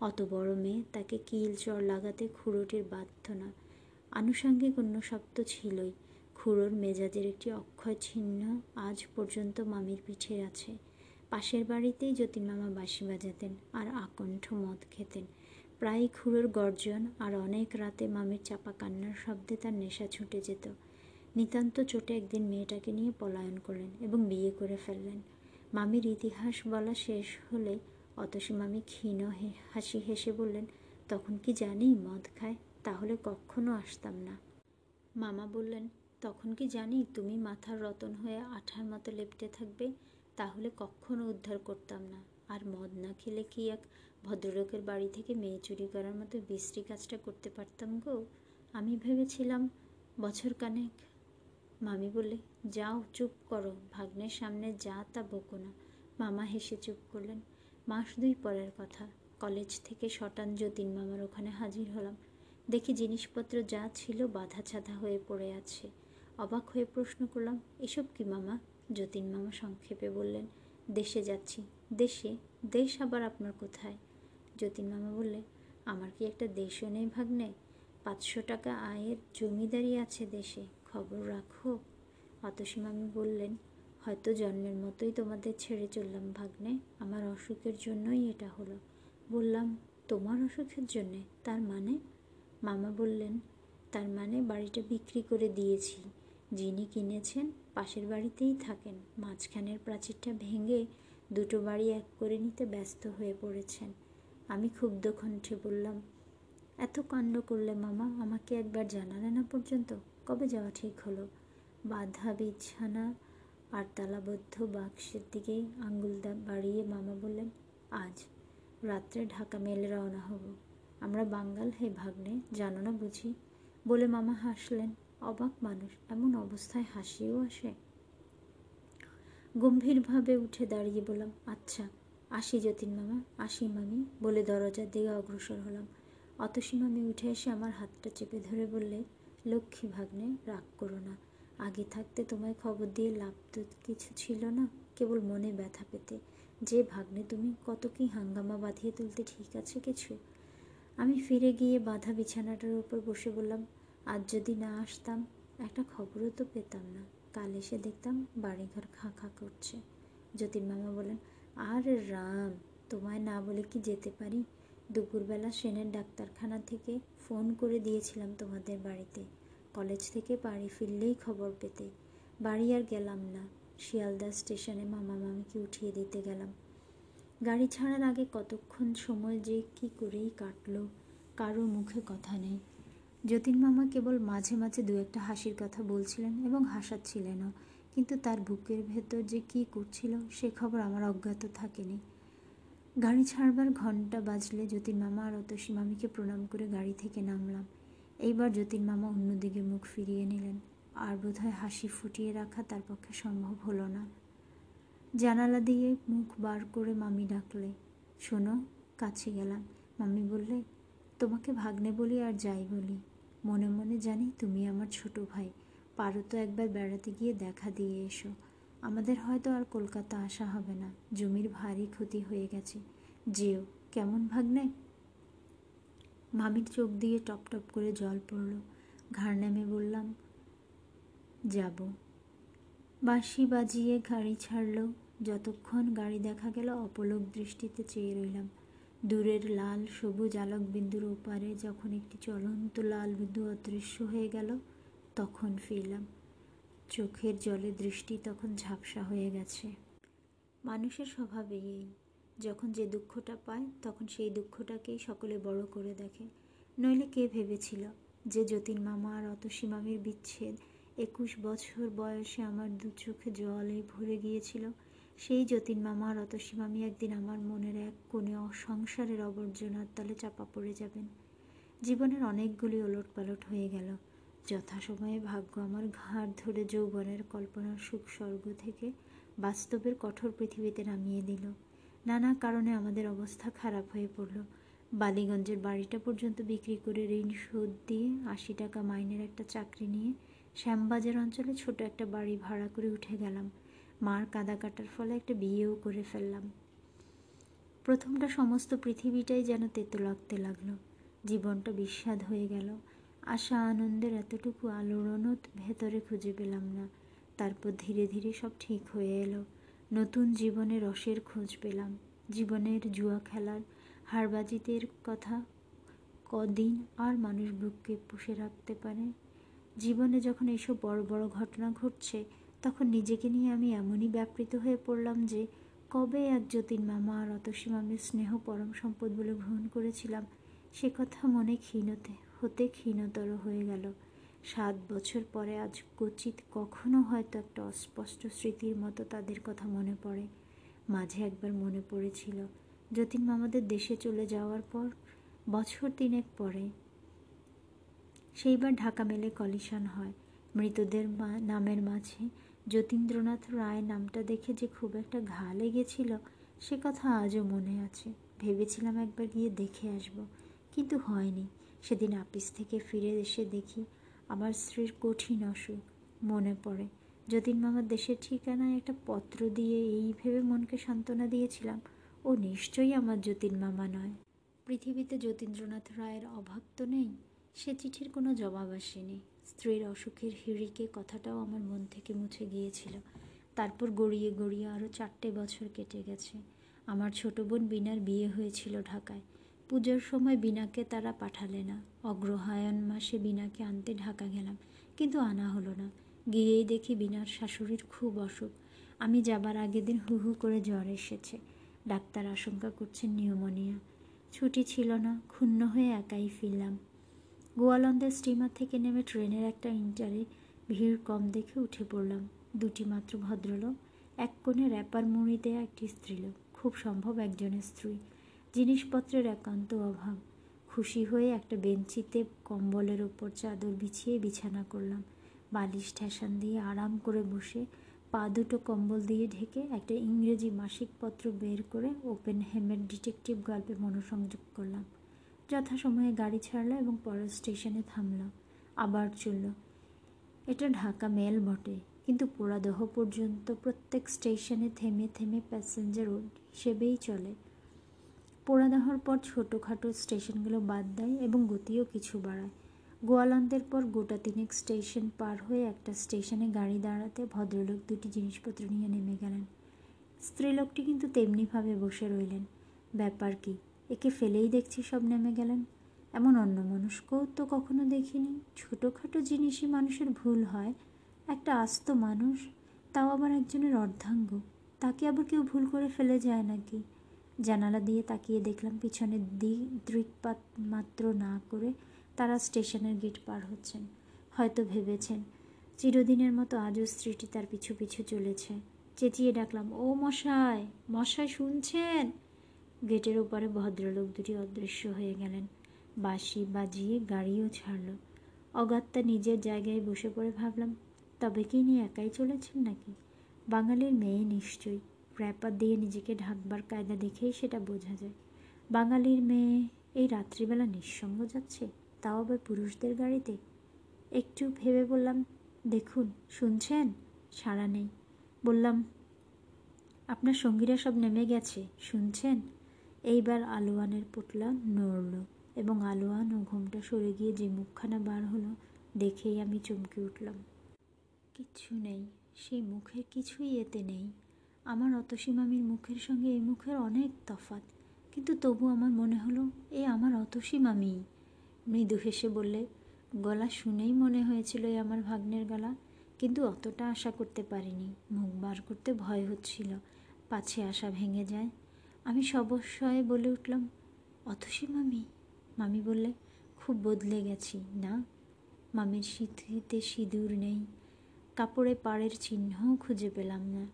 Speaker 1: অত বড় মেয়ে, তাকে কিল চর লাগাতে খুঁড়োটির বাধ্য না। আনুষাঙ্গিক অন্য সব তো ছিলই। খুঁড়োর মেজাজের একটি অক্ষয় ছিন্ন আজ পর্যন্ত মামির পিঠে আছে। পাশের বাড়িতেই যতীন মামা বাঁশি বাজাতেন আর আকণ্ঠ মদ খেতেন। প্রায় খুঁড়োর গর্জন আর অনেক রাতে মামির চাপা কান্নার শব্দে তার নেশা ছুটে যেত। নিতান্ত চোটে একদিন মেয়েটাকে নিয়ে পলায়ন করলেন এবং বিয়ে করে ফেললেন। মামির ইতিহাস বলা শেষ হলে অতসী মামি ক্ষীণ হাসি হেসে বললেন, তখন কি জানি মদ খায়? তাহলে কখনো আসতাম না। মামা বললেন, তখন কি জানি তুমি মাথার রতন হয়ে আঠার মতো লেপটে থাকবে? তাহলে কখনো উদ্ধার করতাম না। আর মদ না খেলে কি এক ভদ্রলোকের বাড়ি থেকে মেয়ে চুরি করার মতো বিশ্রী কাজটা করতে পারতাম গো? আমি ভেবেছিলাম, বছর কানেক মামি বললে, যাও, চুপ করো। ভাগ্নের সামনে যা তা বকো না। মামা হেসে চুপ করলেন। মাস দুই পরের কথা। কলেজ থেকে শটান যতীন মামার ওখানে হাজির হলাম। দেখি জিনিসপত্র যা ছিল বাধা ছাধা হয়ে পড়ে আছে। অবাক হয়ে প্রশ্ন করলাম, এসব কি মামা? যতীন মামা সংক্ষেপে বললেন, দেশে যাচ্ছি। দেশে? দেশ আবার আপনার কোথায়? যতীন মামা বললে, আমার কি একটা দেশও নেই ভাগ্নে পাঁচশো টাকা আয়ের জমিদারি আছে দেশে, খবর রাখো। অতসী মামি বললেন, হয়তো জন্মের মতোই তোমাদের ছেড়ে চললাম ভাগ্নে আমার অসুখের জন্যই এটা হলো। বললাম, তোমার অসুখের জন্যে? তার মানে? মামা বললেন, তার মানে বাড়িটা বিক্রি করে দিয়েছি। যিনি কিনেছেন, পাশের বাড়িতেই থাকেন। মাঝখানের প্রাচীরটা ভেঙে দুটো বাড়ি এক করে নিতে ব্যস্ত হয়ে পড়েছেন। আমি ক্ষুব্ধ কণ্ঠে বললাম, এত কাণ্ড করলে মামা, আমাকে একবার জানালে না পর্যন্ত? কবে যাওয়া ঠিক হলো? বাধা, বিছানা আর তালাবদ্ধ বাক্সের দিকেই আঙ্গুল বাড়িয়ে মামা বললেন, আজ রাত্রে ঢাকা মেলে রওনা হব। আমরা বাঙ্গাল হে ভাগ্নে, জানো না বুঝি? বলে মামা হাসলেন। অবাক মানুষ, এমন অবস্থায় হাসিও আসে। গম্ভীরভাবে উঠে দাঁড়িয়ে বললাম আচ্ছা আসি যতীন মামা, আসি মামি, বলে দরজার দিকে অগ্রসর হলাম। অতসী মামি উঠে এসে আমার হাতটা চেপে ধরে বললে, লক্ষ্মী ভাগ্নে, রাগ করো না। আগে থাকতে তোমায় খবর দিয়ে লাভ তো কিছু ছিল না, কেবল মনে ব্যথা পেতে। যে ভাগ্নে তুমি, কত কি হাঙ্গামা বাঁধিয়ে তুলতে ঠিক আছে কিছু? আমি ফিরে গিয়ে বাঁধা বিছানাটার উপর বসে বললাম আজ যদি না আসতাম, একটা খবরও তো পেতাম না। কাল এসে দেখতাম বাড়িঘর খাঁ খাঁ করছে। যতীন মামা বলেন আর রাম, তোমায় না বলে কি যেতে পারি? দুপুরবেলা সেনের ডাক্তারখানা থেকে ফোন করে দিয়েছিলাম তোমাদের বাড়িতে। কলেজ থেকে বাড়ি ফিরলেই খবর পেতে। বাড়ি আর গেলাম না। শিয়ালদা স্টেশনে মামা মামিকে উঠিয়ে দিতে গেলাম। গাড়ি ছাড়ার আগে কতক্ষণ সময় যে কি করেই কাটলো, কারও মুখে কথা নেই। যতীন মামা কেবল মাঝে মাঝে দু একটা হাসির কথা বলছিলেন এবং হাসাচ্ছিলেনও। কিন্তু তার বুকের ভেতর যে কি করছিল সে খবর আমার অজ্ঞাত থাকেনি। গাড়ি ছাড়বার ঘণ্টা বাজলে যতীন মামা আর অতসী মামিকে প্রণাম করে গাড়ি থেকে নামলাম। এইবার যতীন মামা অন্যদিকে মুখ ফিরিয়ে নিলেন। আর বোধহয় হাসি ফুটিয়ে রাখা তার পক্ষে সম্ভব হলো না। জানালা দিয়ে মুখ বার করে মামি ডাকলে, শোনো, কাছে গেলাম। মামি বললে, তোমাকে ভাগ্নে বলি আর যাই বলি। মনে মনে জানি তুমি আমার ছোট ভাই। পারো তো একবার বেড়াতে গিয়ে দেখা দিয়ে এসো। আমাদের হয়তো আর কলকাতা আসা হবে না। জমির ভারী ক্ষতি হয়ে গেছে। যেও, কেমন ভাগ্নে? মামির চোখ দিয়ে টপ টপ করে জল পড়ল। ঘাড় নেমে বললাম, যাব। বাঁশি বাজিয়ে গাড়ি ছাড়ল। যতক্ষণ গাড়ি দেখা গেল, অপলক দৃষ্টিতে চেয়ে রইলাম। দূরের লাল সবুজ আলোক বিন্দুর ওপারে যখন একটি চলন্ত লাল বিন্দু অদৃশ্য হয়ে গেল, তখন ফিরলাম। চোখের জলে দৃষ্টি তখন ঝাপসা হয়ে গেছে। মানুষের স্বভাবে এই যখন যে দুঃখটা পায়, তখন সেই দুঃখটাকেই সকলে বড় করে দেখে। নইলে কে ভেবেছিল যে যতীন মামা আর অতসী মামির বিচ্ছেদ একুশ বছর বয়সে আমার দু চোখে জলে ভরে গিয়েছিল? সেই যতীন মামা আর অতসী মামি একদিন আমার মনের এক কোণে সংসারের অবর্জনার তলে চাপা পড়ে যাবেন। জীবনের অনেকগুলি ওলট পালট হয়ে গেল। যথাসময়ে ভাগ্য আমার ঘাড় ধরে যৌবনের কল্পনার সুখ স্বর্গ থেকে বাস্তবের কঠোর পৃথিবীতে নামিয়ে দিল। নানা কারণে আমাদের অবস্থা খারাপ হয়ে পড়ল। বালিগঞ্জের বাড়িটা পর্যন্ত বিক্রি করে ঋণ শোধ দিয়ে আশি টাকা মাইনের একটা চাকরি নিয়ে শ্যামবাজার অঞ্চলে ছোট একটা বাড়ি ভাড়া করে উঠে গেলাম। মার কাদা কাটার ফলে একটা বিয়েও করে ফেললাম। প্রথমটা সমস্ত পৃথিবীটাই যেন তেতো লাগতে লাগল। জীবনটা বিস্বাদ হয়ে গেল। আশা, আনন্দের এতটুকু আলোড়নও ভেতরে খুঁজে পেলাম না। তারপর ধীরে ধীরে সব ঠিক হয়ে এলো। নতুন জীবনে রসের খোঁজ পেলাম। জীবনের জুয়া খেলার হারবাজিতের কথা কদিন আর মানুষ বুককে পুষে রাখতে পারে। জীবনে যখন এইসব বড় বড় ঘটনা ঘটছে তখন নিজেকে নিয়ে আমি এমনই ব্যাপৃত হয়ে পড়লাম যে, কবে এক যতীন মামা আর অতসী মামির স্নেহ পরম সম্পদ বলে গ্রহণ করেছিলাম, সে কথা মনে ক্ষীণতে, হতে ক্ষীণতর হয়ে গেল। সাত বছর পরে আজ কচিত কখনো হয়তো একটা অস্পষ্ট স্মৃতির মতো তাদের কথা মনে পড়ে। মাঝে একবার মনে পড়েছিল, যতীন মামাদের দেশে চলে যাওয়ার পর, বছর তিনেক পরে। সেইবার ঢাকা মেলে কলিশন হয়, মৃতদের নামের মাঝে যতীন্দ্রনাথ রায় নামটা দেখে যে খুব একটা ঘা লেগেছিল, সে কথা আজও মনে আছে। ভেবেছিলাম একবার গিয়ে দেখে আসব, কিন্তু হয়নি। সেদিন আপিস থেকে ফিরে এসে দেখি আমার স্ত্রীর কঠিন অসুখ, মনে পড়ে। যতীন মামার দেশের ঠিকানায় একটা পত্র দিয়ে এই ভেবে মনকে সান্ত্বনা দিয়েছিলাম, ও নিশ্চয়ই আমার যতীন মামা নয়। পৃথিবীতে যতীন্দ্রনাথ রায়ের অভাব তো নেই, সে চিঠির কোনো জবাব আসেনি। স্ত্রীর অসুখের হিড়িকে কথাটাও আমার মন থেকে মুছে গিয়েছিল। তারপর গড়িয়ে গড়িয়ে আরও চারটে বছর কেটে গেছে। আমার ছোট বোন বিনার বিয়ে হয়েছিল ঢাকায়। পুজোর সময় বিনাকে তারা পাঠালে না। অগ্রহায়ণ মাসে বিনাকে আনতে ঢাকা গেলাম, কিন্তু আনা হলো না। গিয়েই দেখি বিনার শাশুড়ির খুব অসুখ। আমি যাবার আগের দিন হু হু করে জ্বর এসেছে। ডাক্তার আশঙ্কা করছেন নিউমোনিয়া। ছুটি ছিল না, ক্ষুণ্ণ হয়ে একাই ফিরলাম। গোয়ালন্দের স্টিমার থেকে নেমে ট্রেনের একটা ইন্টারে ভিড় কম দেখে উঠে পড়লাম। দুটি মাত্র ভদ্রলোক, এক কোণে র্যাপার মুড়ি দেয়া একটি স্ত্রীলোক, খুব সম্ভব একজনের স্ত্রী। জিনিসপত্রের একান্ত অভাব। খুশি হয়ে একটা বেঞ্চিতে কম্বলের ওপর চাদর বিছিয়ে বিছানা করলাম। বালিশ ঠেসান দিয়ে আরাম করে বসে পা দুটো কম্বল দিয়ে ঢেকে একটা ইংরেজি মাসিক পত্র বের করে ওপেন হেমের ডিটেকটিভ গল্পে মনোসংযোগ করলাম। যথাসময়ে গাড়ি ছাড়লো এবং পরের স্টেশনে থামলো। আবার চলল। এটা ঢাকা মেল বটে, কিন্তু পোড়াদহ পর্যন্ত প্রত্যেক স্টেশনে থেমে থেমে প্যাসেঞ্জার হিসেবেই চলে। পোড়াদহর পর ছোটোখাটো স্টেশনগুলো বাদ দেয় এবং গতিও কিছু বাড়ায়। গোয়ালন্দের পর গোটা তিনেক স্টেশন পার হয়ে একটা স্টেশনে গাড়ি দাঁড়াতে ভদ্রলোক দুটি জিনিসপত্র নিয়ে নেমে গেলেন। স্ত্রীলোকটি কিন্তু তেমনিভাবে বসে রইলেন। ব্যাপার কি? একে ফেলেই দেখছি সব নেমে গেলেন। এমন অন্য মানুষকেও তো কখনো দেখিনি। ছোটোখাটো জিনিসই মানুষের ভুল হয়। একটা আস্ত মানুষ, তাও আবার একজনের অর্ধাঙ্গ। তাকে আবার কেউ ভুল করে ফেলে যায় নাকি? জানালা দিয়ে তাকিয়ে দেখলাম পিছনের দিক দৃকপাত মাত্র না করে তারা স্টেশনের গেট পার হচ্ছেন। হয়তো ভেবেছেন, চিরদিনের মতো আজও স্ত্রীটি তার পিছু পিছু চলেছে। চেঁচিয়ে ডাকলাম, ও মশাই মশাই শুনছেন? গেটের ওপারে ভদ্রলোক দুটি অদৃশ্য হয়ে গেলেন। বাঁশি বাজিয়ে গাড়িও ছাড়ল। অগাত্তা নিজের জায়গায় বসে পড়ে ভাবলাম, তবে কি নিয়ে একাই চলেছেন নাকি? বাঙালির মেয়ে নিশ্চয়ই। র্যাপার দিয়ে নিজেকে ঢাকবার কায়দা দেখেই সেটা বোঝা যায়। বাঙালির মেয়ে এই রাত্রিবেলা নিঃসঙ্গ যাচ্ছে, তাও আবার পুরুষদের গাড়িতে? একটু ভেবে বললাম, দেখুন, শুনছেন? সাড়া নেই। বললাম, আপনার সঙ্গীরা সব নেমে গেছে, শুনছেন? এইবার আলোয়ানের পুটলা নড়ল এবং আলোয়ান ও ঘুমটা সরে গিয়ে যে মুখখানা বার হলো দেখেই আমি চমকে উঠলাম। কিচ্ছু নেই, সেই মুখের কিছুই এতে নেই। আমার অতসী মামির মুখের সঙ্গে এই মুখের অনেক তফাত কিন্তু তবু আমার মনে হলো, এ আমার অতসী মামি মৃদু হেসে বললে, গলা শুনেই মনে হয়েছিল এ আমার ভাগ্নের গলা, কিন্তু অতটা আশা করতে পারিনি। মুখ বার করতে ভয় হচ্ছিল, পাছে আশা ভেঙে যায় আমি সবস্বয়ে বলে উঠলাম অতসী মামি মামি বললে, খুব বদলে গেছি, না? মামির সিঁথিতে সিঁদুর নেই, কাপড়ে পাড়ের চিহ্নও খুঁজে পেলাম না।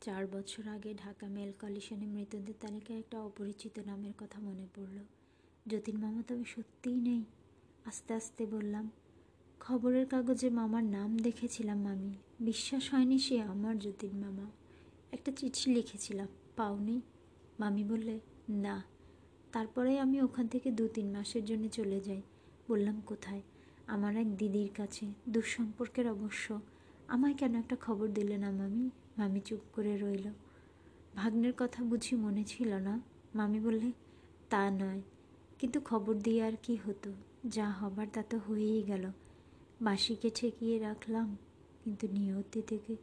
Speaker 1: চার বছর আগে ঢাকা মেল কলিশনে মৃতদের তালিকায় একটা অপরিচিত নামের কথা মনে পড়ল। যতীন মামা তবে সত্যিই নেই। আস্তে আস্তে বললাম, খবরের কাগজে মামার নাম দেখেছিলাম, মামি। বিশ্বাস হয়নি সে আমার যতীন মামা। একটা চিঠি লিখেছিলাম, পাওনি, মামি বললে, না। তারপরে আমি ওখান থেকে দু তিন মাসের জন্য চলে যাই। বললাম, কোথায়? আমার এক দিদির কাছে, দুঃসম্পর্কের অবশ্য। আমায় কেন একটা খবর দিলে না, মামি? মামি চুপ করে রইল। ভাগ্নের কথা বুঝি মনে ছিল না। মামি বললে, তা নয়। কিন্তু খবর দিয়ে আর কি হতো? যা হবার তা তো হয়েই গেল। বাসিকে ঠেকিয়ে রাখলাম, কিন্তু নিয়তি থেকে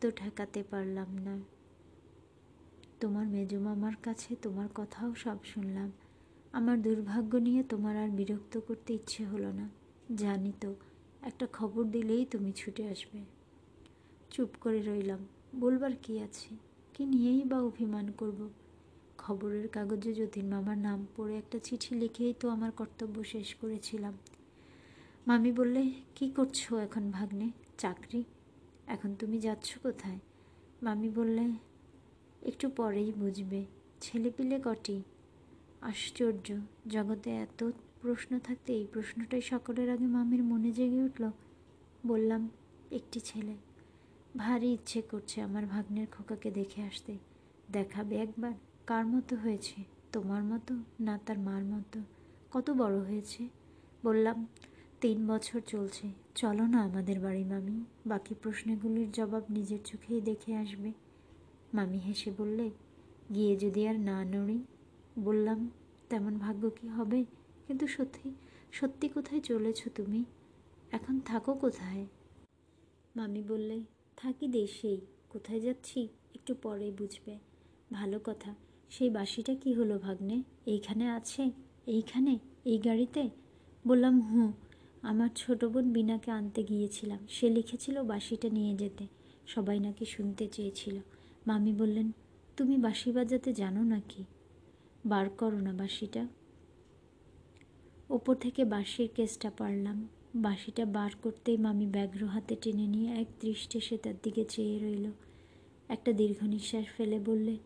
Speaker 1: তো ঠেকাতে পারলাম না। তোমার মেজমামার কাছে তোমার কথাও সব শুনলাম। আমার দুর্ভাগ্য নিয়ে তোমার আর বিরক্ত করতে ইচ্ছে হলো না। জানি তো, একটা খবর দিলেই তুমি ছুটে আসবে। চুপ করে রইলাম, বলবার কি আছে? কি নিয়েই বা অভিমান করব? খবরের কাগজে যতীন মামার নাম পড়ে একটা চিঠি লিখেই তো আমার কর্তব্য শেষ করেছিলাম। মামি বললে, কি করছ এখন ভাগ্নে? চাকরি? এখন তুমি যাচ্ছ কোথায়? মামি বললে, একটু পরেই বুঝবে। ছেলেপিলে কটি? আশ্চর্য। জগতে এত প্রশ্ন থাকতে এই প্রশ্নটাই সকলের আগে মামির মনে জেগে উঠল। বললাম, একটি ছেলে। ভারী ইচ্ছে করছে আমার ভাগ্নের খোকাকে দেখে আসতে। দেখাবে একবার কার মতো হয়েছে। তোমার মতো না তার মার মতো। কত বড় হয়েছে? বললাম, তিন বছর চলছে। চলো না আমাদের বাড়ি, মামি। বাকি প্রশ্নগুলির জবাব নিজের চোখেই দেখে আসবে। মামি হেসে বললে, গিয়ে যদি আর না নড়ি। বললাম, তেমন ভাগ্য কি হবে? কিন্তু সত্যি সত্যি কোথায় চলেছ তুমি? এখন থাকো কোথায়? মামি বললে, থাকি দেশেই কোথায় যাচ্ছি একটু পরে বুঝবে। ভালো কথা, সেই বাসিটা কি হলো ভাগ্নে? এইখানে আছে? এইখানে? এই গাড়িতে? বললাম, হুঁ। আমার ছোট বোন বিনাকে আনতে গিয়েছিলাম। সে লিখেছিল বাসিটা নিয়ে যেতে। সবাই নাকি শুনতে চেয়েছিল। মামি বললেন, তুমি বাঁশি বাজাতে জানো নাকি? বার করো না বাঁশিটা। ওপর থেকে বাঁশির কেসটা পারলাম। বাঁশিটা বার করতেই মামি ব্যাঘ্র হাতে টেনে নিয়ে এক দৃষ্টে সে তার দিকে চেয়ে রইল। একটা দীর্ঘ নিঃশ্বাস ফেলে বললে,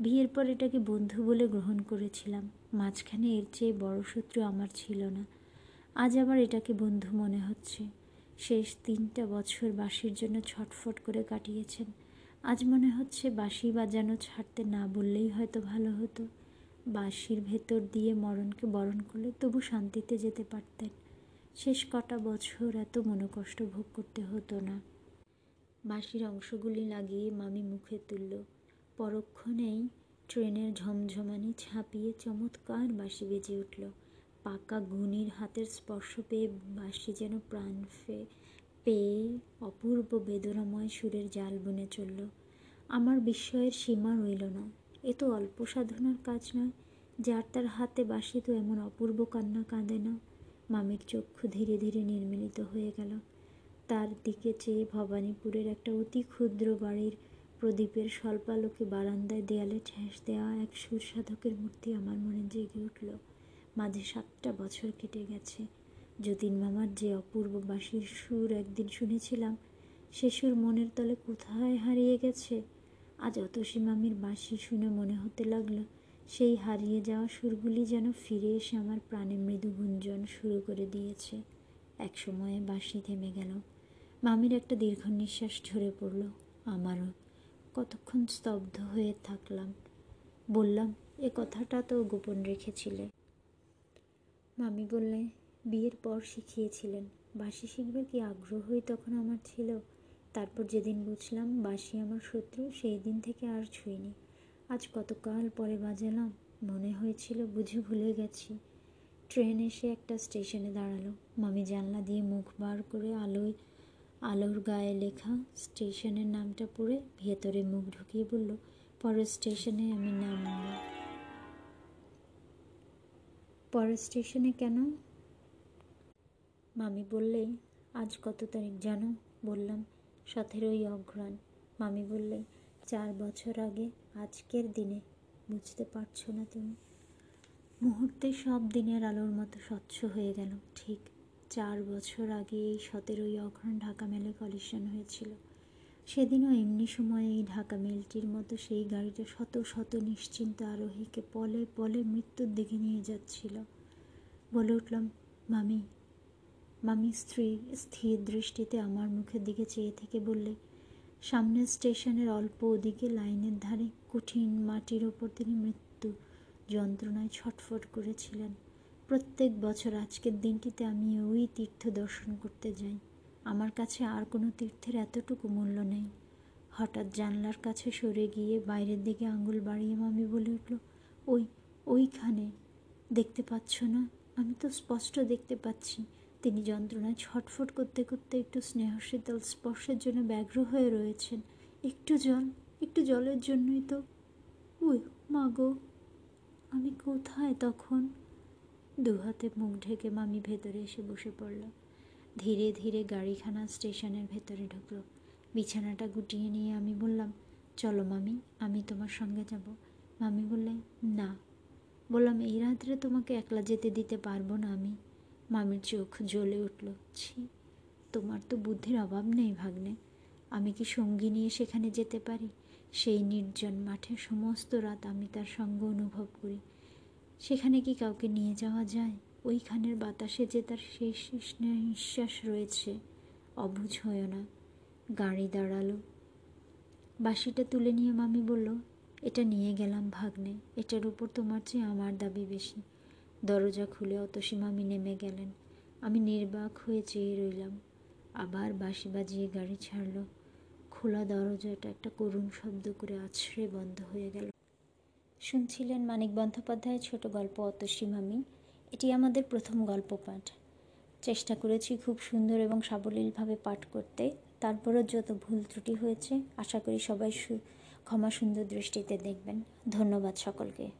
Speaker 1: বিয়ের পর এটাকে বন্ধু বলে গ্রহণ করেছিলাম। মাঝখানে এর চেয়ে বড় শত্রু আমার ছিল না। আজ আবার এটাকে বন্ধু মনে হচ্ছে। শেষ তিনটা বছর বাঁশির জন্য ছটফট করে কাটিয়েছেন। আজ মনে হচ্ছে বাঁশি বাজানো ছাড়তে না বললেই হয়তো ভালো হতো। বাঁশির ভেতর দিয়ে মরণকে বরণ করলে তবু শান্তিতে যেতে পারতেন। শেষ কটা বছর এত মনোকষ্ট ভোগ করতে হতো না। বাঁশির অংশগুলি লাগিয়ে মামি মুখে তুলল। পরক্ষণেই ট্রেনের ঝমঝমানি ছাপিয়ে চমৎকার বাঁশি বেজে উঠল। পাকা গুনির হাতের স্পর্শ পেয়ে বাঁশি যেন প্রাণ ফে, পেয়ে অপূর্ব বেদনাময় সুরের জাল বুনে চলল। আমার বিস্ময়ের সীমা রইল না। এ তো অল্প সাধনার কাজ নয়, যার তার হাতে বাঁশি তো এমন অপূর্ব কান্না কাঁদে না। মামির চক্ষু ধীরে ধীরে নির্মিলিত হয়ে গেল। তার দিকে চেয়ে ভবানীপুরের একটা অতি ক্ষুদ্র বাড়ির প্রদীপের স্বল্পালোকে বারান্দায় দেয়ালে ঠেস দেওয়া এক সুর সাধকের মূর্তি আমার মনে জেগে উঠল। মাঝে সাতটা বছর কেটে গেছে। যতীন মামার যে অপূর্ব বাঁশির সুর একদিন শুনেছিলাম, সে সুর মনের তলে কোথায় হারিয়ে গেছে? আজ অতসী মামির বাঁশি শুনে মনে হতে লাগল, সেই হারিয়ে যাওয়া সুরগুলি যেন ফিরে এসে আমার প্রাণে মৃদু গুঞ্জন শুরু করে দিয়েছে। এক সময়ে বাঁশি থেমে গেল। মামির একটা দীর্ঘ নিঃশ্বাস ঝরে পড়ল। আমারও কতক্ষণ স্তব্ধ হয়ে থাকলাম। বললাম, এ কথাটা তো গোপন রেখেছিলে। মামি বললে, বিয়ের পর শিখিয়েছিলেন। বাঁশি শিখবার কি আগ্রহই তখন আমার ছিল। তারপর যেদিন বুঝলাম বাঁশি আমার শত্রু, সেই দিন থেকে আর ছুঁইনি। আজ কতকাল পরে বাজালাম, মনে হয়েছিল বুঝে ভুলে গেছি। ট্রেন এসে একটা স্টেশনে দাঁড়াল। মামি জানলা দিয়ে মুখ বার করে আলোয়, আলোর গায়ে লেখা স্টেশনের নামটা পড়ে ভেতরে মুখ ঢুকিয়ে বলল, পরের স্টেশনে আমি নামব। পরের স্টেশনে কেন? মামি বললে, আজ কত তারিখ জানো? বললাম, সতেরোই অঘ্রাণ। মামি বললে, চার বছর আগে, আজকের দিনে। বুঝতে পারছ না তুমি? মুহূর্তে সব দিনের আলোর মতো স্বচ্ছ হয়ে গেল। ঠিক চার বছর আগে এই সতেরোই অঘ্রাণ ঢাকা মেলে কলিশন হয়েছিল। সেদিনও এমনি সময়ে এই ঢাকা মেলটির মতো সেই গাড়িটা শত শত নিশ্চিন্ত আরোহীকে পলে পলে মৃত্যুর দিকে নিয়ে যাচ্ছিল। বলে উঠলাম, মামি মামি স্ত্রী স্থির দৃষ্টিতে আমার মুখের দিকে চেয়ে থেকে বললে, সামনের স্টেশনের অল্প ওদিকে লাইনের ধারে কঠিন মাটির ওপর তিনি মৃত্যু যন্ত্রণায় ছটফট করেছিলেন। প্রত্যেক বছর আজকের দিনটিতে আমি ওই তীর্থ দর্শন করতে যাই। আমার কাছে আর কোনো তীর্থের এতটুকু মূল্য নেই। হঠাৎ জানলার কাছে সরে গিয়ে বাইরের দিকে আঙুল বাড়িয়ে মামি বলে উঠল, ওই, ওইখানে। দেখতে পাচ্ছ না? আমি তো স্পষ্ট দেখতে পাচ্ছি। তিনি যন্ত্রণায় ছটফট করতে করতে একটু স্নেহশীতল স্পর্শের জন্য ব্যগ্র হয়ে রয়েছেন। একটু জল, একটু জলের জন্যই তো। উই, মা গো, আমি কোথায় তখন? দু হাতে মুখ ঢেকে মামি ভেতরে এসে বসে পড়ল। ধীরে ধীরে গাড়িখানা স্টেশনের ভেতরে ঢুকলো। বিছানাটা গুটিয়ে নিয়ে আমি বললাম, চলো মামি, আমি তোমার সঙ্গে যাব। মামি বললে, না। বললাম, এই রাত্রে তোমাকে একলা যেতে দিতে পারব না আমি। মামির চোখ জ্বলে উঠল, ছি, তোমার তো বুদ্ধির অভাব নেই ভাগ্নে। আমি কি সঙ্গী নিয়ে সেখানে যেতে পারি? সেই নির্জন মাঠে সমস্ত রাত আমি তার সঙ্গ অনুভব করি। সেখানে কি কাউকে নিয়ে যাওয়া যায়? ওইখানের বাতাসে যে তার শেষ নিঃশ্বাস রয়েছে, অবুঝ হয় না। গাড়ি দাঁড়াল। বাঁশিটা তুলে নিয়ে মামি বলল, এটা নিয়ে গেলাম ভাগ্নে, এটার উপর তোমার চেয়ে আমার দাবি বেশি। দরজা খুলে অতসী মামি নেমে গেলেন। আমি নির্বাক হয়ে চেয়ে রইলাম। আবার বাঁশি বাজিয়ে গাড়ি ছাড়ল। খোলা দরজাটা একটা করুণ শব্দ করে আছড়ে বন্ধ হয়ে গেল। শুনছিলেন মানিক বন্দ্যোপাধ্যায়ের ছোট গল্প অতসী মামি? এটি আমাদের প্রথম গল্প পাঠ। চেষ্টা করেছি খুব সুন্দর এবং সাবলীলভাবে পাঠ করতে। তারপরও যত ভুল ত্রুটি হয়েছে, আশা করি সবাই ক্ষমা সুন্দর দৃষ্টিতে দেখবেন। ধন্যবাদ সকলকে।